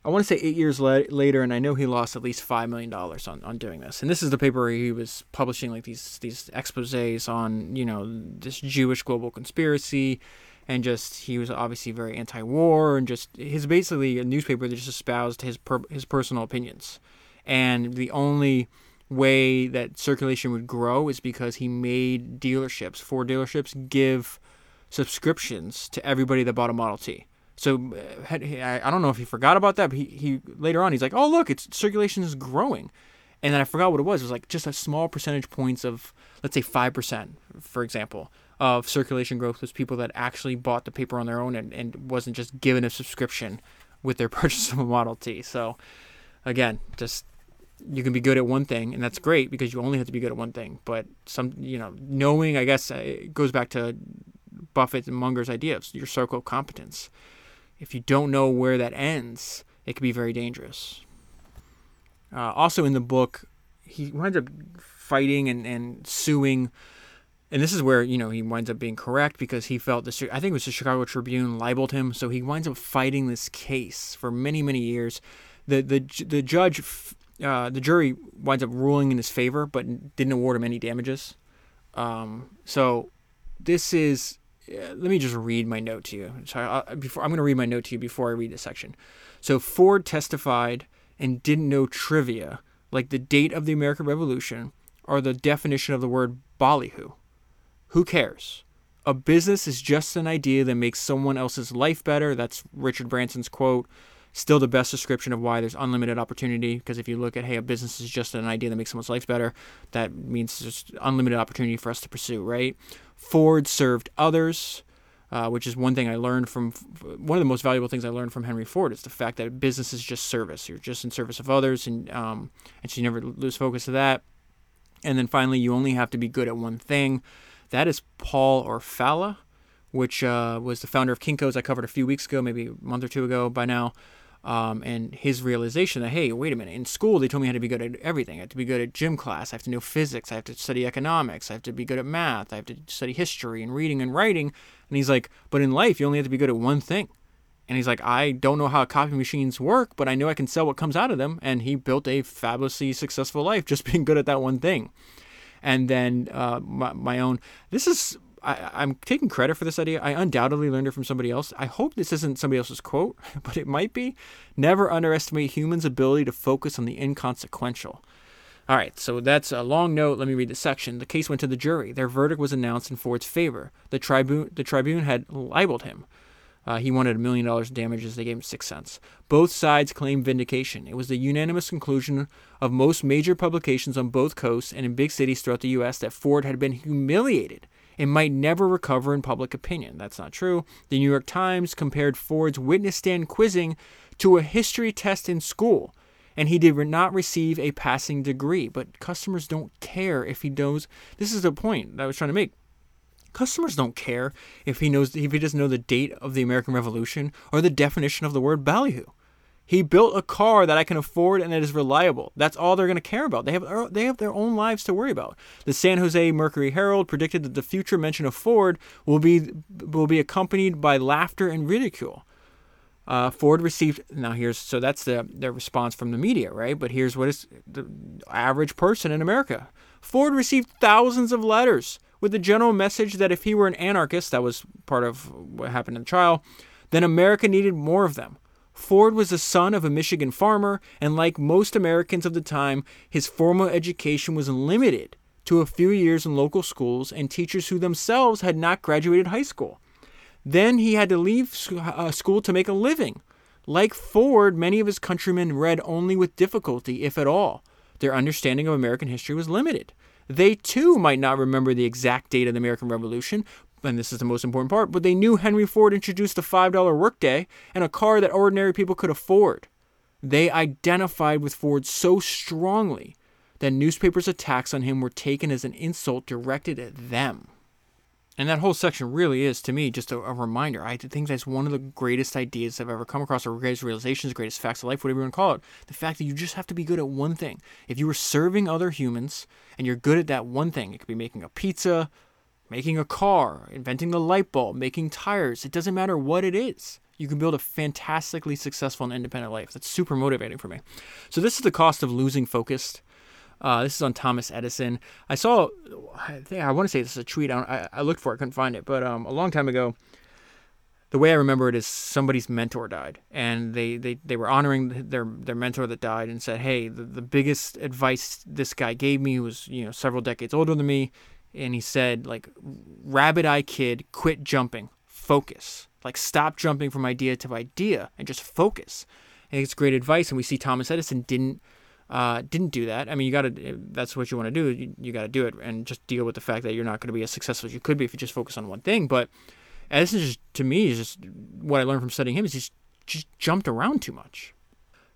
I want to say eight years la- later, and I know he lost at least five million dollars on, on doing this. And this is the paper he was publishing like these these exposés on you know this Jewish global conspiracy and just he was obviously very anti-war and just his basically a newspaper that just espoused his per, his personal opinions and the only way that circulation would grow is because he made dealerships Ford dealerships give subscriptions to everybody that bought a Model T. So uh, I don't know if he forgot about that, but he, he later on he's like, oh look, it's circulation is growing, and then I forgot what it was. It was like just a small percentage points of let's say five percent, for example, of circulation growth was people that actually bought the paper on their own and, and wasn't just given a subscription with their [LAUGHS] purchase of a Model T. So, again, just you can be good at one thing, and that's great because you only have to be good at one thing. But some, you know, knowing, I guess, uh, it goes back to Buffett and Munger's idea of your circle of competence. If you don't know where that ends, it can be very dangerous. Uh, also, in the book, he winds up fighting and, and suing and this is where you know he winds up being correct because he felt the I think it was the Chicago Tribune libeled him, so he winds up fighting this case for many many years. The the the judge, uh, the jury winds up ruling in his favor, but didn't award him any damages. Um, so this is. Let me just read my note to you. I, before I'm going to read my note to you before I read this section. So Ford testified and didn't know trivia like the date of the American Revolution or the definition of the word ballyhoo. Who cares? A business is just an idea that makes someone else's life better. That's Richard Branson's quote. Still the best description of why there's unlimited opportunity. Because if you look at, hey, a business is just an idea that makes someone's life better, that means there's unlimited opportunity for us to pursue, right? Ford served others, uh, which is one thing I learned from, one of the most valuable things I learned from Henry Ford is the fact that business is just service. You're just in service of others, and, um, and so you never lose focus of that. And then finally, you only have to be good at one thing. That is Paul Orfalea, which uh, was the founder of Kinko's I covered a few weeks ago, maybe a month or two ago by now. Um, and his realization that, hey, wait a minute, in school they told me I had to be good at everything. I have to be good at gym class. I have to know physics. I have to study economics. I have to be good at math. I have to study history and reading and writing. And he's like, but in life, you only have to be good at one thing. And he's like, I don't know how copy machines work, but I know I can sell what comes out of them. And he built a fabulously successful life just [LAUGHS] being good at that one thing and then uh, my, my own. This is I, am taking credit for this idea. I undoubtedly learned it from somebody else. I hope this isn't somebody else's quote, [LAUGHS] but it might be. Never underestimate humans' ability to focus on the inconsequential. All right, so that's a long note. Let me read the section. The case went to the jury. Their verdict was announced in Ford's favor. The tribune, the tribune had libeled him. Uh, he wanted a million dollars in damages. They gave him six cents. Both sides claimed vindication. It was the unanimous conclusion of most major publications on both coasts and in big cities throughout the U.S. that Ford had been humiliated and might never recover in public opinion. That's not true. The New York Times compared Ford's witness stand quizzing to a history test in school, and he did not receive a passing degree. But customers don't care if he knows. This is the point that I was trying to make. Customers don't care if he knows if he doesn't know the date of the American Revolution or the definition of the word ballyhoo. He built a car that I can afford and that is reliable. That's all they're going to care about. They have they have their own lives to worry about. The San Jose Mercury Herald predicted that the future mention of Ford will be will be accompanied by laughter and ridicule. Uh, Ford received now here's so that's the the response from the media, right? But here's what is the average person in America. Ford received thousands of letters with the general message that if he were an anarchist, that was part of what happened in the trial, then America needed more of them. Ford was the son of a Michigan farmer, and like most Americans of the time, his formal education was limited to a few years in local schools and teachers who themselves had not graduated high school. Then he had to leave uh, school to make a living. Like Ford, many of his countrymen read only with difficulty, if at all. Their understanding of American history was limited. They too might not remember the exact date of the American Revolution, and this is the most important part, but they knew Henry Ford introduced the $5 workday and a car that ordinary people could afford. They identified with Ford so strongly that newspapers' attacks on him were taken as an insult directed at them. And that whole section really is, to me, just a, a, reminder. I think that's one of the greatest ideas I've ever come across, or greatest realizations, greatest facts of life, whatever you want to call it. The fact that you just have to be good at one thing. If you were serving other humans and you're good at that one thing, it could be making a pizza, making a car, inventing the light bulb, making tires. It doesn't matter what it is. You can build a fantastically successful and independent life. That's super motivating for me. So, this is the cost of losing focus uh, this is on Thomas Edison. I saw, I think I want to say this is a tweet. I, I looked for it, couldn't find it, but um, a long time ago, the way I remember it is somebody's mentor died, and they, they, they were honoring their their mentor that died, and said, "Hey, the, the biggest advice this guy gave me was you know several decades older than me, and he said like, rabbit eye kid, quit jumping, focus, like stop jumping from idea to idea, and just focus." And it's great advice, and we see Thomas Edison didn't uh, didn't do that. I mean, you got to, that's what you want to do. You, you got to do it and just deal with the fact that you're not going to be as successful as you could be if you just focus on one thing. But Edison just, to me, is just what I learned from studying him is he's just jumped around too much.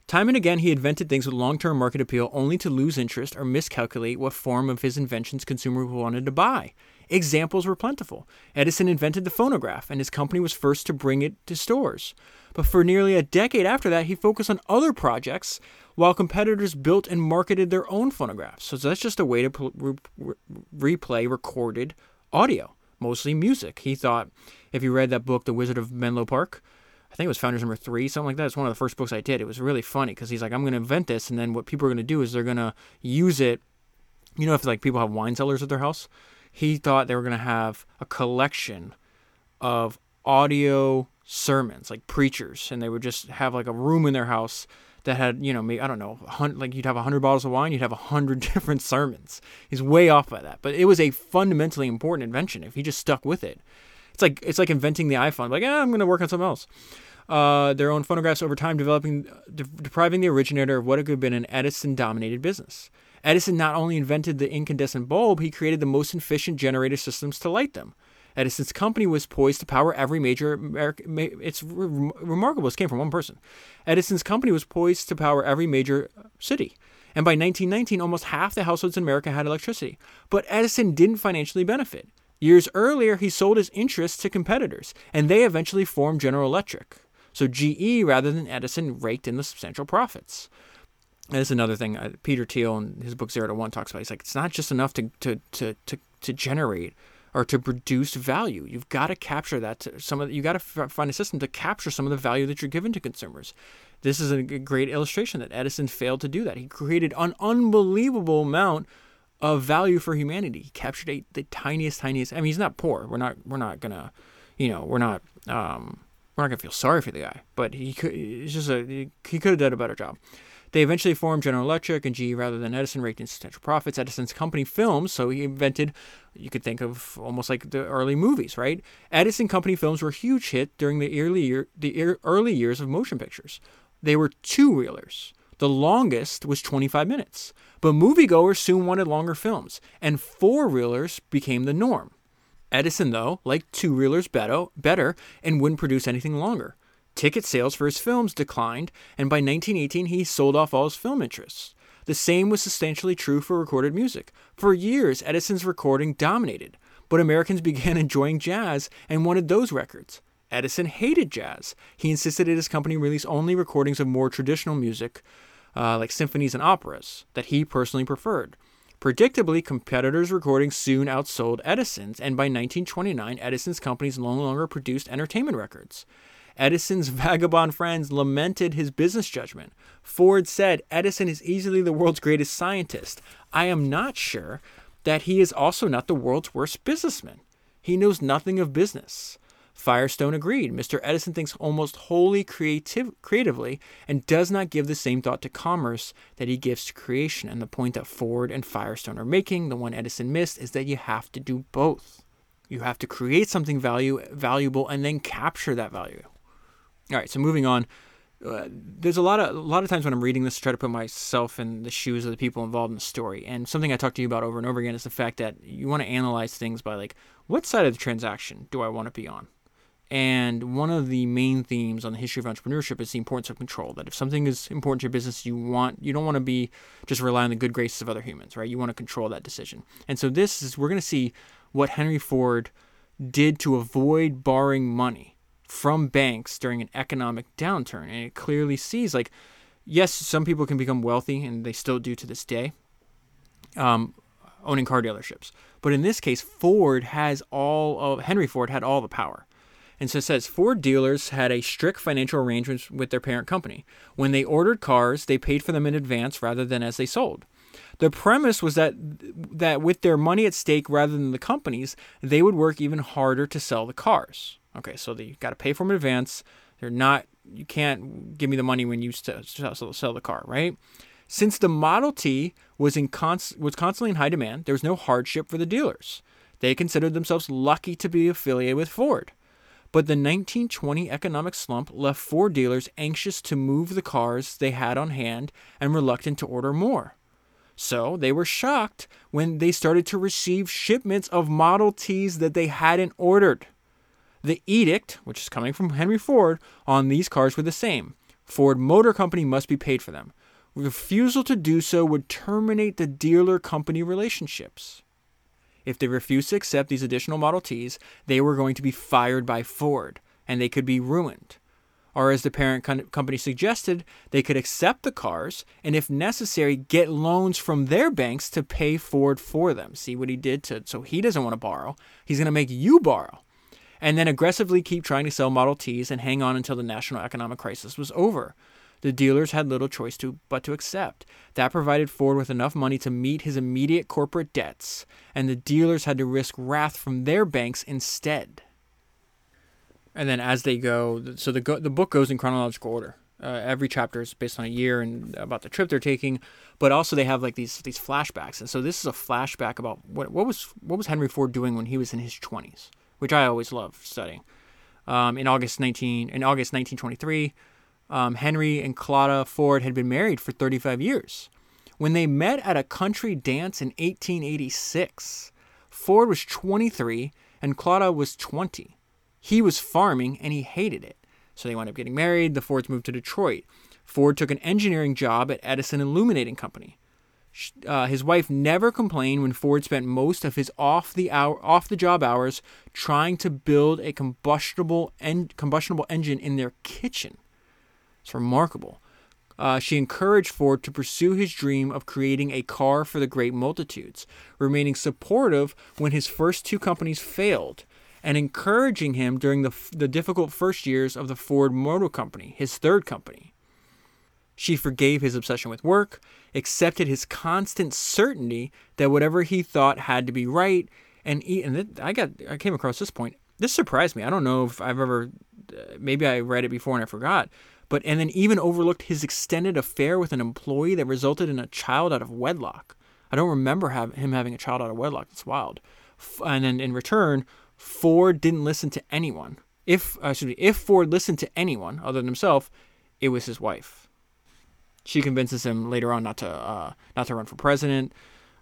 Time and again, he invented things with long term market appeal only to lose interest or miscalculate what form of his inventions consumers wanted to buy. Examples were plentiful. Edison invented the phonograph, and his company was first to bring it to stores. But for nearly a decade after that, he focused on other projects while competitors built and marketed their own phonographs. So that's just a way to re- replay recorded audio, mostly music. He thought, if you read that book, The Wizard of Menlo Park, I think it was Founders Number Three, something like that. It's one of the first books I did. It was really funny because he's like, I'm going to invent this, and then what people are going to do is they're going to use it. You know, if like people have wine cellars at their house, he thought they were going to have a collection of audio sermons, like preachers, and they would just have like a room in their house that had, you know, maybe, I don't know, like you'd have 100 bottles of wine, you'd have 100 [LAUGHS] different sermons. He's way off by that. But it was a fundamentally important invention if he just stuck with it. It's like it's like inventing the iPhone. Like, ah, I'm going to work on something else. Uh, their own phonographs over time, developing, de- depriving the originator of what could have been an Edison-dominated business. Edison not only invented the incandescent bulb, he created the most efficient generator systems to light them. Edison's company was poised to power every major American. It's re- remarkable. This came from one person. Edison's company was poised to power every major city. And by 1919, almost half the households in America had electricity. But Edison didn't financially benefit. Years earlier, he sold his interests to competitors, and they eventually formed General Electric. So GE, rather than Edison, raked in the substantial profits. And that's another thing uh, Peter Thiel in his book Zero to One talks about. He's like, it's not just enough to, to, to, to, to generate or to produce value. You've got to capture that. To some of you got to find a system to capture some of the value that you're giving to consumers. This is a great illustration that Edison failed to do that. He created an unbelievable amount of value for humanity. He captured a, the tiniest, tiniest. I mean, he's not poor. We're not. We're not gonna. You know, we're not. Um, we're not gonna feel sorry for the guy. But he could. It's just a. He could have done a better job. They eventually formed General Electric and GE rather than Edison, raked in substantial profits. Edison's company films, so he invented, you could think of almost like the early movies, right? Edison company films were a huge hit during the early year, the early years of motion pictures. They were two reelers. The longest was 25 minutes. But moviegoers soon wanted longer films, and four reelers became the norm. Edison, though, liked two reelers better, and wouldn't produce anything longer. Ticket sales for his films declined, and by 1918 he sold off all his film interests. The same was substantially true for recorded music. For years, Edison's recording dominated, but Americans [LAUGHS] began enjoying jazz and wanted those records. Edison hated jazz. He insisted that his company release only recordings of more traditional music, uh, like symphonies and operas, that he personally preferred. Predictably, competitors' recordings soon outsold Edison's, and by 1929, Edison's companies no longer produced entertainment records. Edison's [LAUGHS] vagabond friends lamented his business judgment. Ford said, Edison is easily the world's greatest scientist. I am not sure that he is also not the world's worst businessman. He knows nothing of business. Firestone agreed. Mr. Edison thinks almost wholly creative, creatively and does not give the same thought to commerce that he gives to creation. And the point that Ford and Firestone are making, the one Edison missed, is that you have to do both. You have to create something value valuable and then capture that value. All right, so moving on. Uh, there's a lot of a lot of times when I'm reading this to try to put myself in the shoes of the people involved in the story. And something I talk to you about over and over again is the fact that you want to analyze things by like, what side of the transaction do I want to be on? And one of the main themes on the history of entrepreneurship is the importance of control. That if something is important to your business, you want you don't want to be just rely on the good graces of other humans, right? You want to control that decision. And so this is we're going to see what Henry Ford did to avoid borrowing money from banks during an economic downturn. And it clearly sees like yes, some people can become wealthy and they still do to this day. Um, owning car dealerships. But in this case, Ford has all of Henry Ford had all the power. And so it says Ford dealers had a strict financial arrangement with their parent company. When they ordered cars, they paid for them in advance rather than as they sold. The premise was that that with their money at stake rather than the companies, they would work even harder to sell the cars. Okay, so they got to pay for them in advance. They're not you can't give me the money when you sell, sell the car, right? Since the Model T was in const, was constantly in high demand, there was no hardship for the dealers. They considered themselves lucky to be affiliated with Ford. But the 1920 economic slump left Ford dealers anxious to move the cars they had on hand and reluctant to order more. So they were shocked when they started to receive shipments of Model Ts that they hadn't ordered. The edict, which is coming from Henry Ford, on these cars were the same Ford Motor Company must be paid for them. Refusal to do so would terminate the dealer company relationships. If they refused to accept these additional Model Ts, they were going to be fired by Ford and they could be ruined. Or, as the parent company suggested, they could accept the cars and, if necessary, get loans from their banks to pay Ford for them. See what he did to, so he doesn't want to borrow. He's going to make you borrow. And then aggressively keep trying to sell Model Ts and hang on until the national economic crisis was over. The dealers had little choice to, but to accept. That provided Ford with enough money to meet his immediate corporate debts, and the dealers had to risk wrath from their banks instead. And then as they go, so the, the book goes in chronological order. Uh, every chapter is based on a year and about the trip they're taking, but also they have like these these flashbacks. And so this is a flashback about what what was what was Henry Ford doing when he was in his 20s, which I always love studying. Um, in August 19 in August 1923, um, Henry and Claudia Ford had been married for 35 years. When they met at a country dance in 1886, Ford was 23 and Claudia was 20. He was farming and he hated it. So they wound up getting married. The Fords moved to Detroit. Ford took an engineering job at Edison Illuminating Company. Uh, his wife never complained when Ford spent most of his off the hour, off the job hours trying to build a combustible en- combustible engine in their kitchen. It's remarkable. Uh, she encouraged Ford to pursue his dream of creating a car for the great multitudes, remaining supportive when his first two companies failed, and encouraging him during the, the difficult first years of the Ford Motor Company, his third company. She forgave his obsession with work, accepted his constant certainty that whatever he thought had to be right, and, and I got I came across this point. This surprised me. I don't know if I've ever, uh, maybe I read it before and I forgot but and then even overlooked his extended affair with an employee that resulted in a child out of wedlock. I don't remember have, him having a child out of wedlock. That's wild. And then in return, Ford didn't listen to anyone. If uh, excuse me, if Ford listened to anyone other than himself, it was his wife. She convinces him later on not to uh, not to run for president,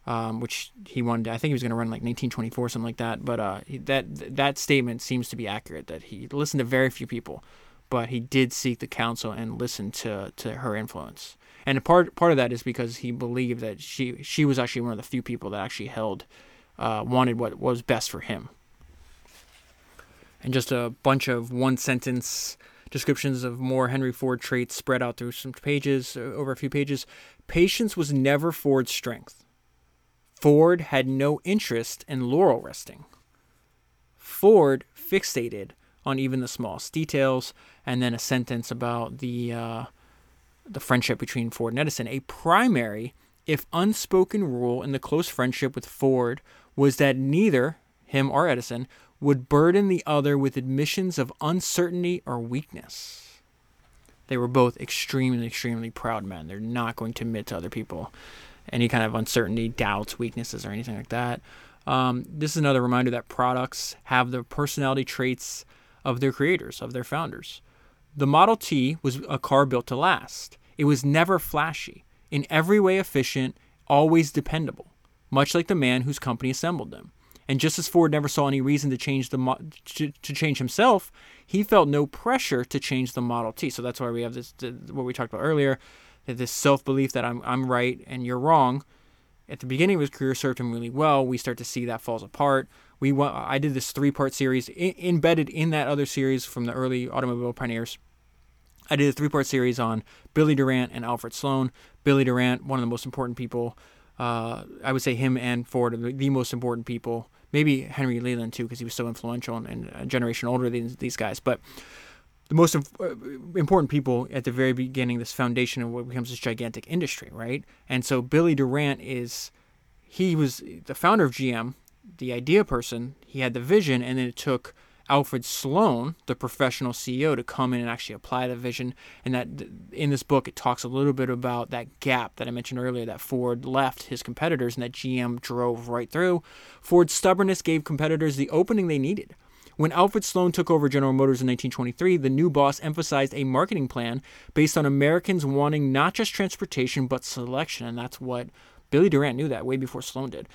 um, which he wanted. I think he was going to run like 1924, something like that. But uh, that that statement seems to be accurate. That he listened to very few people but he did seek the counsel and listen to, to her influence. And part part of that is because he believed that she she was actually one of the few people that actually held uh, wanted what was best for him. And just a bunch of one sentence descriptions of more Henry Ford traits spread out through some pages uh, over a few pages. Patience was never Ford's strength. Ford had no interest in laurel resting. Ford fixated on even the smallest details, and then a sentence about the uh, the friendship between Ford and Edison. A primary if unspoken rule in the close friendship with Ford was that neither him or Edison would burden the other with admissions of uncertainty or weakness. They were both extremely, extremely proud men. They're not going to admit to other people any kind of uncertainty, doubts, weaknesses, or anything like that. Um, this is another reminder that products have the personality traits of their creators, of their founders. The Model T was a car built to last. It was never flashy, in every way efficient, always dependable, much like the man whose company assembled them. And just as Ford never saw any reason to change the to, to, change himself, he felt no pressure to change the Model T. So that's why we have this what we talked about earlier, this self belief that I'm I'm right and you're wrong. At the beginning of his career, served him really well. We start to see that falls apart. We I did this three part series I- embedded in that other series from the early automobile pioneers. I did a three part series on Billy Durant and Alfred Sloan. Billy Durant, one of the most important people. Uh, I would say him and Ford are the, the most important people maybe Henry Leland too, because he was so influential and, and, a generation older than these guys. But the most uh, important people at the very beginning, this foundation of what becomes this gigantic industry, right? And so Billy Durant is, he was the founder of GM, the idea person. He had the vision, and then it took Alfred Sloan, the professional CEO, to come in and actually apply the vision. And that in this book, it talks a little bit about that gap that I mentioned earlier that Ford left his competitors and that GM drove right through. Ford's stubbornness gave competitors the opening they needed. When Alfred Sloan took over General Motors in 1923, the new boss emphasized a marketing plan based on Americans wanting not just transportation but selection, and that's what Billy Durant knew that way before Sloan did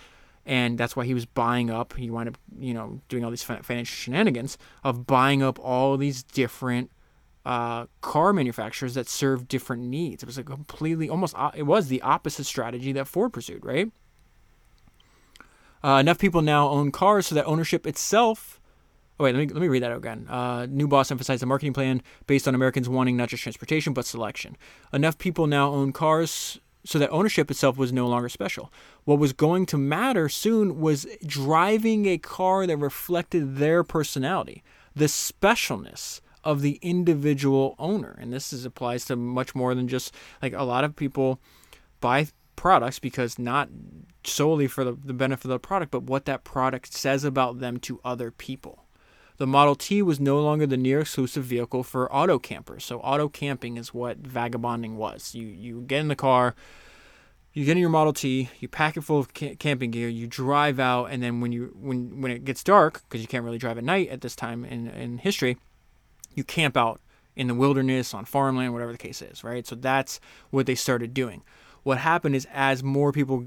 and that's why he was buying up. He wound up, you know, doing all these financial shenanigans of buying up all these different uh, car manufacturers that serve different needs. It was a completely, almost, it was the opposite strategy that Ford pursued, right? Uh, enough people now own cars so that ownership itself. Oh wait, let me let me read that again. Uh, new boss emphasized a marketing plan based on Americans wanting not just transportation but selection. Enough people now own cars so that ownership itself was no longer special. What was going to matter soon was driving a car that reflected their personality, the specialness of the individual owner. And this is, applies to much more than just like a lot of people buy products because not solely for the, the benefit of the product, but what that product says about them to other people. The Model T was no longer the near exclusive vehicle for auto campers. So auto camping is what vagabonding was. You you get in the car, you get in your Model T, you pack it full of ca- camping gear, you drive out, and then when you when when it gets dark, because you can't really drive at night at this time in in history, you camp out in the wilderness, on farmland, whatever the case is, right? So that's what they started doing. What happened is as more people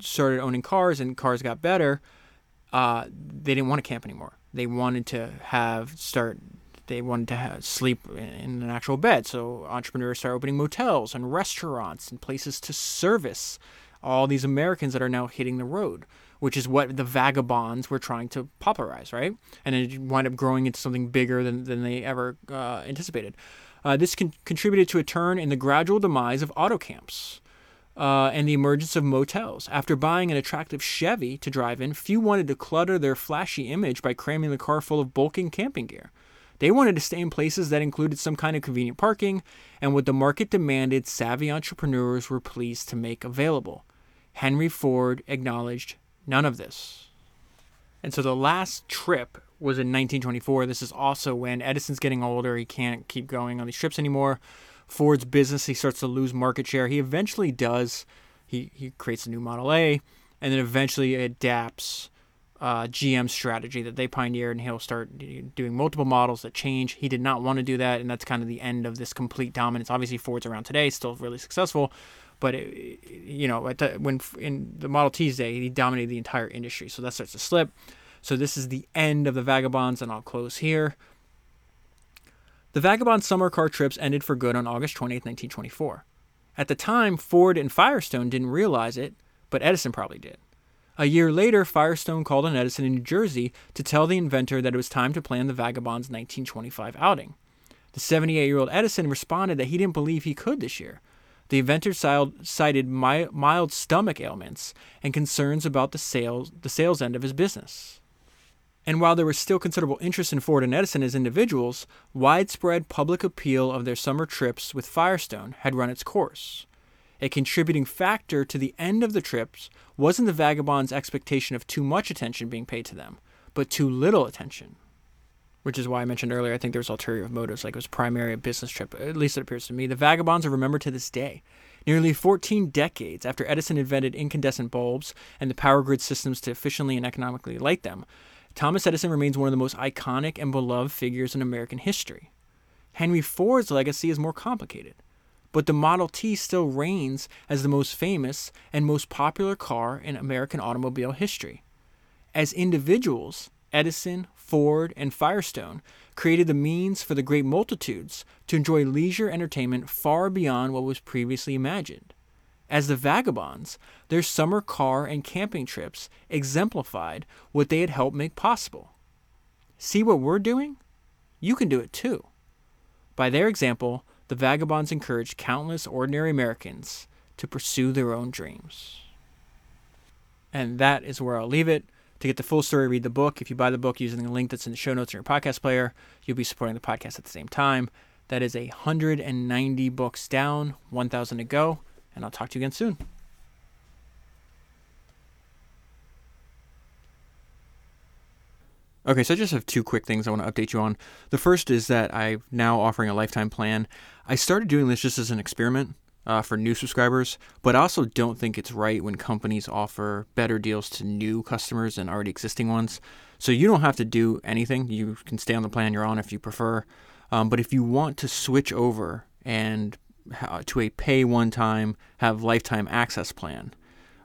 started owning cars and cars got better, uh, they didn't want to camp anymore. They wanted to have start. They wanted to have, sleep in an actual bed. So entrepreneurs start opening motels and restaurants and places to service all these Americans that are now hitting the road, which is what the vagabonds were trying to popularize, right? And it wind up growing into something bigger than, than they ever uh, anticipated. Uh, this con- contributed to a turn in the gradual demise of auto camps uh, and the emergence of motels. After buying an attractive Chevy to drive in, few wanted to clutter their flashy image by cramming the car full of bulking camping gear. They wanted to stay in places that included some kind of convenient parking, and what the market demanded, savvy entrepreneurs were pleased to make available. Henry Ford acknowledged none of this. And so the last trip was in 1924. This is also when Edison's getting older. He can't keep going on these trips anymore. Ford's business, he starts to lose market share. He eventually does. He, he creates a new Model A and then eventually adapts uh, strategy that they pioneered, and he'll start doing multiple models that change. He did not want to do that, and that's kind of the end of this complete dominance. Obviously, Ford's around today, still really successful, but it, you know, the, when in the Model T's day, he dominated the entire industry. So that starts to slip. So this is the end of the vagabonds, and I'll close here. The Vagabond summer car trips ended for good on August 20, 1924. At the time, Ford and Firestone didn't realize it, but Edison probably did. A year later, Firestone called on Edison in New Jersey to tell the inventor that it was time to plan the Vagabond's 1925 outing. The 78 year old Edison responded that he didn't believe he could this year. The inventor cited mild stomach ailments and concerns about the sales, the sales end of his business. And while there was still considerable interest in Ford and Edison as individuals, widespread public appeal of their summer trips with Firestone had run its course. A contributing factor to the end of the trips wasn't the vagabonds' expectation of too much attention being paid to them, but too little attention. Which is why I mentioned earlier, I think there's ulterior motives, like it was primarily a business trip, at least it appears to me. The vagabonds are remembered to this day. Nearly 14 decades after Edison invented incandescent bulbs and the power grid systems to efficiently and economically light them, Thomas Edison remains one of the most iconic and beloved figures in American history. Henry Ford's legacy is more complicated, but the Model T still reigns as the most famous and most popular car in American automobile history. As individuals, Edison, Ford, and Firestone created the means for the great multitudes to enjoy leisure entertainment far beyond what was previously imagined. As the vagabonds, their summer car and camping trips exemplified what they had helped make possible. See what we're doing? You can do it too. By their example, the vagabonds encouraged countless ordinary Americans to pursue their own dreams. And that is where I'll leave it. To get the full story, read the book. If you buy the book using the link that's in the show notes in your podcast player, you'll be supporting the podcast at the same time. That is 190 books down, 1,000 to go, and I'll talk to you again soon. Okay, so I just have two quick things I want to update you on. The first is that I'm now offering a lifetime plan. I started doing this just as an experiment uh, for new subscribers, but I also don't think it's right when companies offer better deals to new customers than already existing ones. So you don't have to do anything. You can stay on the plan you're on if you prefer. Um, but if you want to switch over and to a pay one time, have lifetime access plan,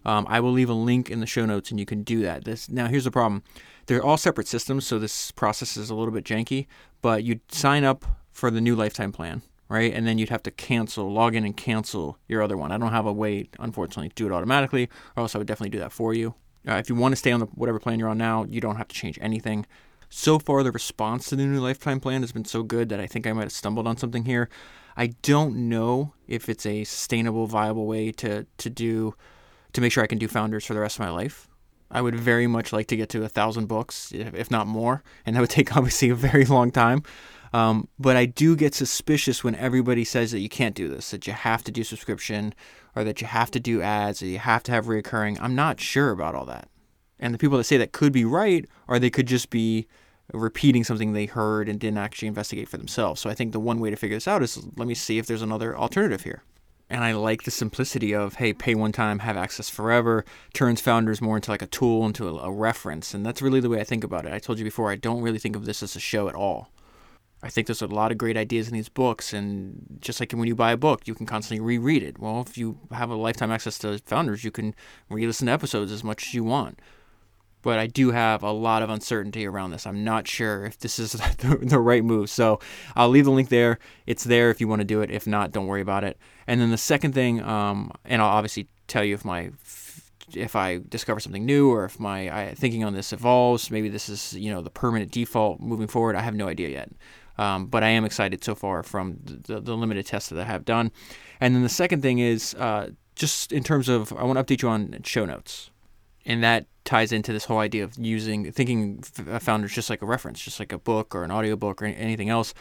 um, I will leave a link in the show notes and you can do that. This now here's the problem they're all separate systems, so this process is a little bit janky. But you'd sign up for the new lifetime plan, right? And then you'd have to cancel, log in and cancel your other one. I don't have a way, unfortunately, to do it automatically, or else I would definitely do that for you. Uh, if you want to stay on the whatever plan you're on now, you don't have to change anything. So far, the response to the new lifetime plan has been so good that I think I might have stumbled on something here. I don't know if it's a sustainable, viable way to to do to make sure I can do founders for the rest of my life. I would very much like to get to a thousand books, if not more, and that would [LAUGHS] take obviously a very long time. Um, but I do get suspicious when everybody says that you can't do this, that you have to do subscription, or that you have to do ads, or you have to have reoccurring. I'm not sure about all that. And the people that say that could be right, or they could just be repeating something they heard and didn't actually investigate for themselves. So I think the one way to figure this out is let me see if there's another alternative here and I like the simplicity of hey, pay one time, have access forever. Turns founders more into like a tool, into a, a, reference, and that's really the way I think about it. I told you before, I don't really think of this as a show at all. I think there's a lot of great ideas in these books, and just like when you buy a book, you can constantly reread it. Well, if you have a lifetime access to founders, you can re-listen to episodes as much as you want but I do have a lot of uncertainty around this. I'm not sure if this is [LAUGHS] the, the, right move. So I'll leave the link there. It's there if you want to do it. If not, don't worry about it. And then the second thing, um, and I'll obviously tell you if my if I discover something new or if my I, thinking on this evolves. Maybe this is you know the permanent default moving forward. I have no idea yet. Um, but I am excited so far from the, the, limited tests that I have done. And then the second thing is uh, just in terms of I want to update you on show notes and that ties into this whole idea of using thinking a founders just like a reference just like a book or an audiobook or anything else.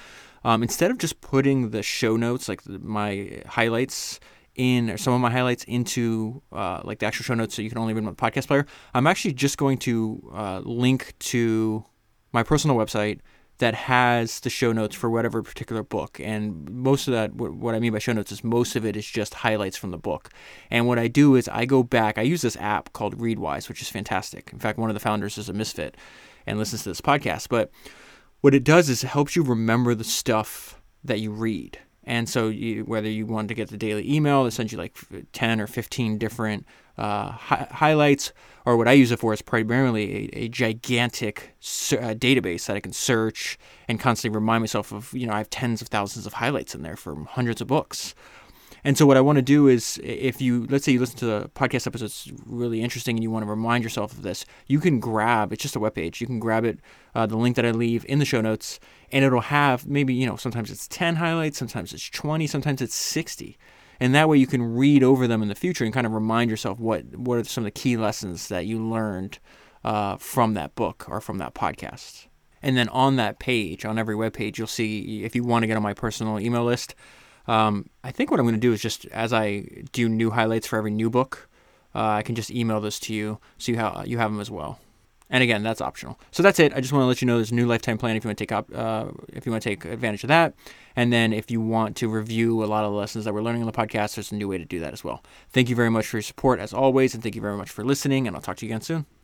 Um, instead of just putting the show notes like my highlights in or some of my highlights into uh, like the actual show notes so you can only read them on the podcast player i'm actually just going to uh, link to my personal website that has the show notes for whatever particular book. And most of that, what I mean by show notes is most of it is just highlights from the book. And what I do is I go back, I use this app called Readwise, which is fantastic. In fact, one of the founders is a misfit and listens to this podcast. But what it does is it helps you remember the stuff that you read. And so, you, whether you want to get the daily email that sends you like 10 or 15 different uh, hi- highlights, or what I use it for is primarily a, a gigantic uh, database that I can search and constantly remind myself of, you know, I have tens of thousands of highlights in there from hundreds of books. And so what I want to do is if you let's say you listen to the podcast episode it's really interesting and you want to remind yourself of this, you can grab it's just a web page. You can grab it uh, the link that I leave in the show notes and it'll have maybe, you know, sometimes it's 10 highlights, sometimes it's 20, sometimes it's 60. And that way you can read over them in the future and kind of remind yourself what what are some of the key lessons that you learned uh, from that book or from that podcast. And then on that page, on every web page, you'll see if you want to get on my personal email list, Um, I think what I'm going to do is just as I do new highlights for every new book, uh, I can just email this to you so you have you have them as well. And again, that's optional. So that's it. I just want to let you know there's a new lifetime plan if you want to take up, uh, if you want to take advantage of that. And then if you want to review a lot of the lessons that we're learning on the podcast, there's a new way to do that as well. Thank you very much for your support as always, and thank you very much for listening. And I'll talk to you again soon.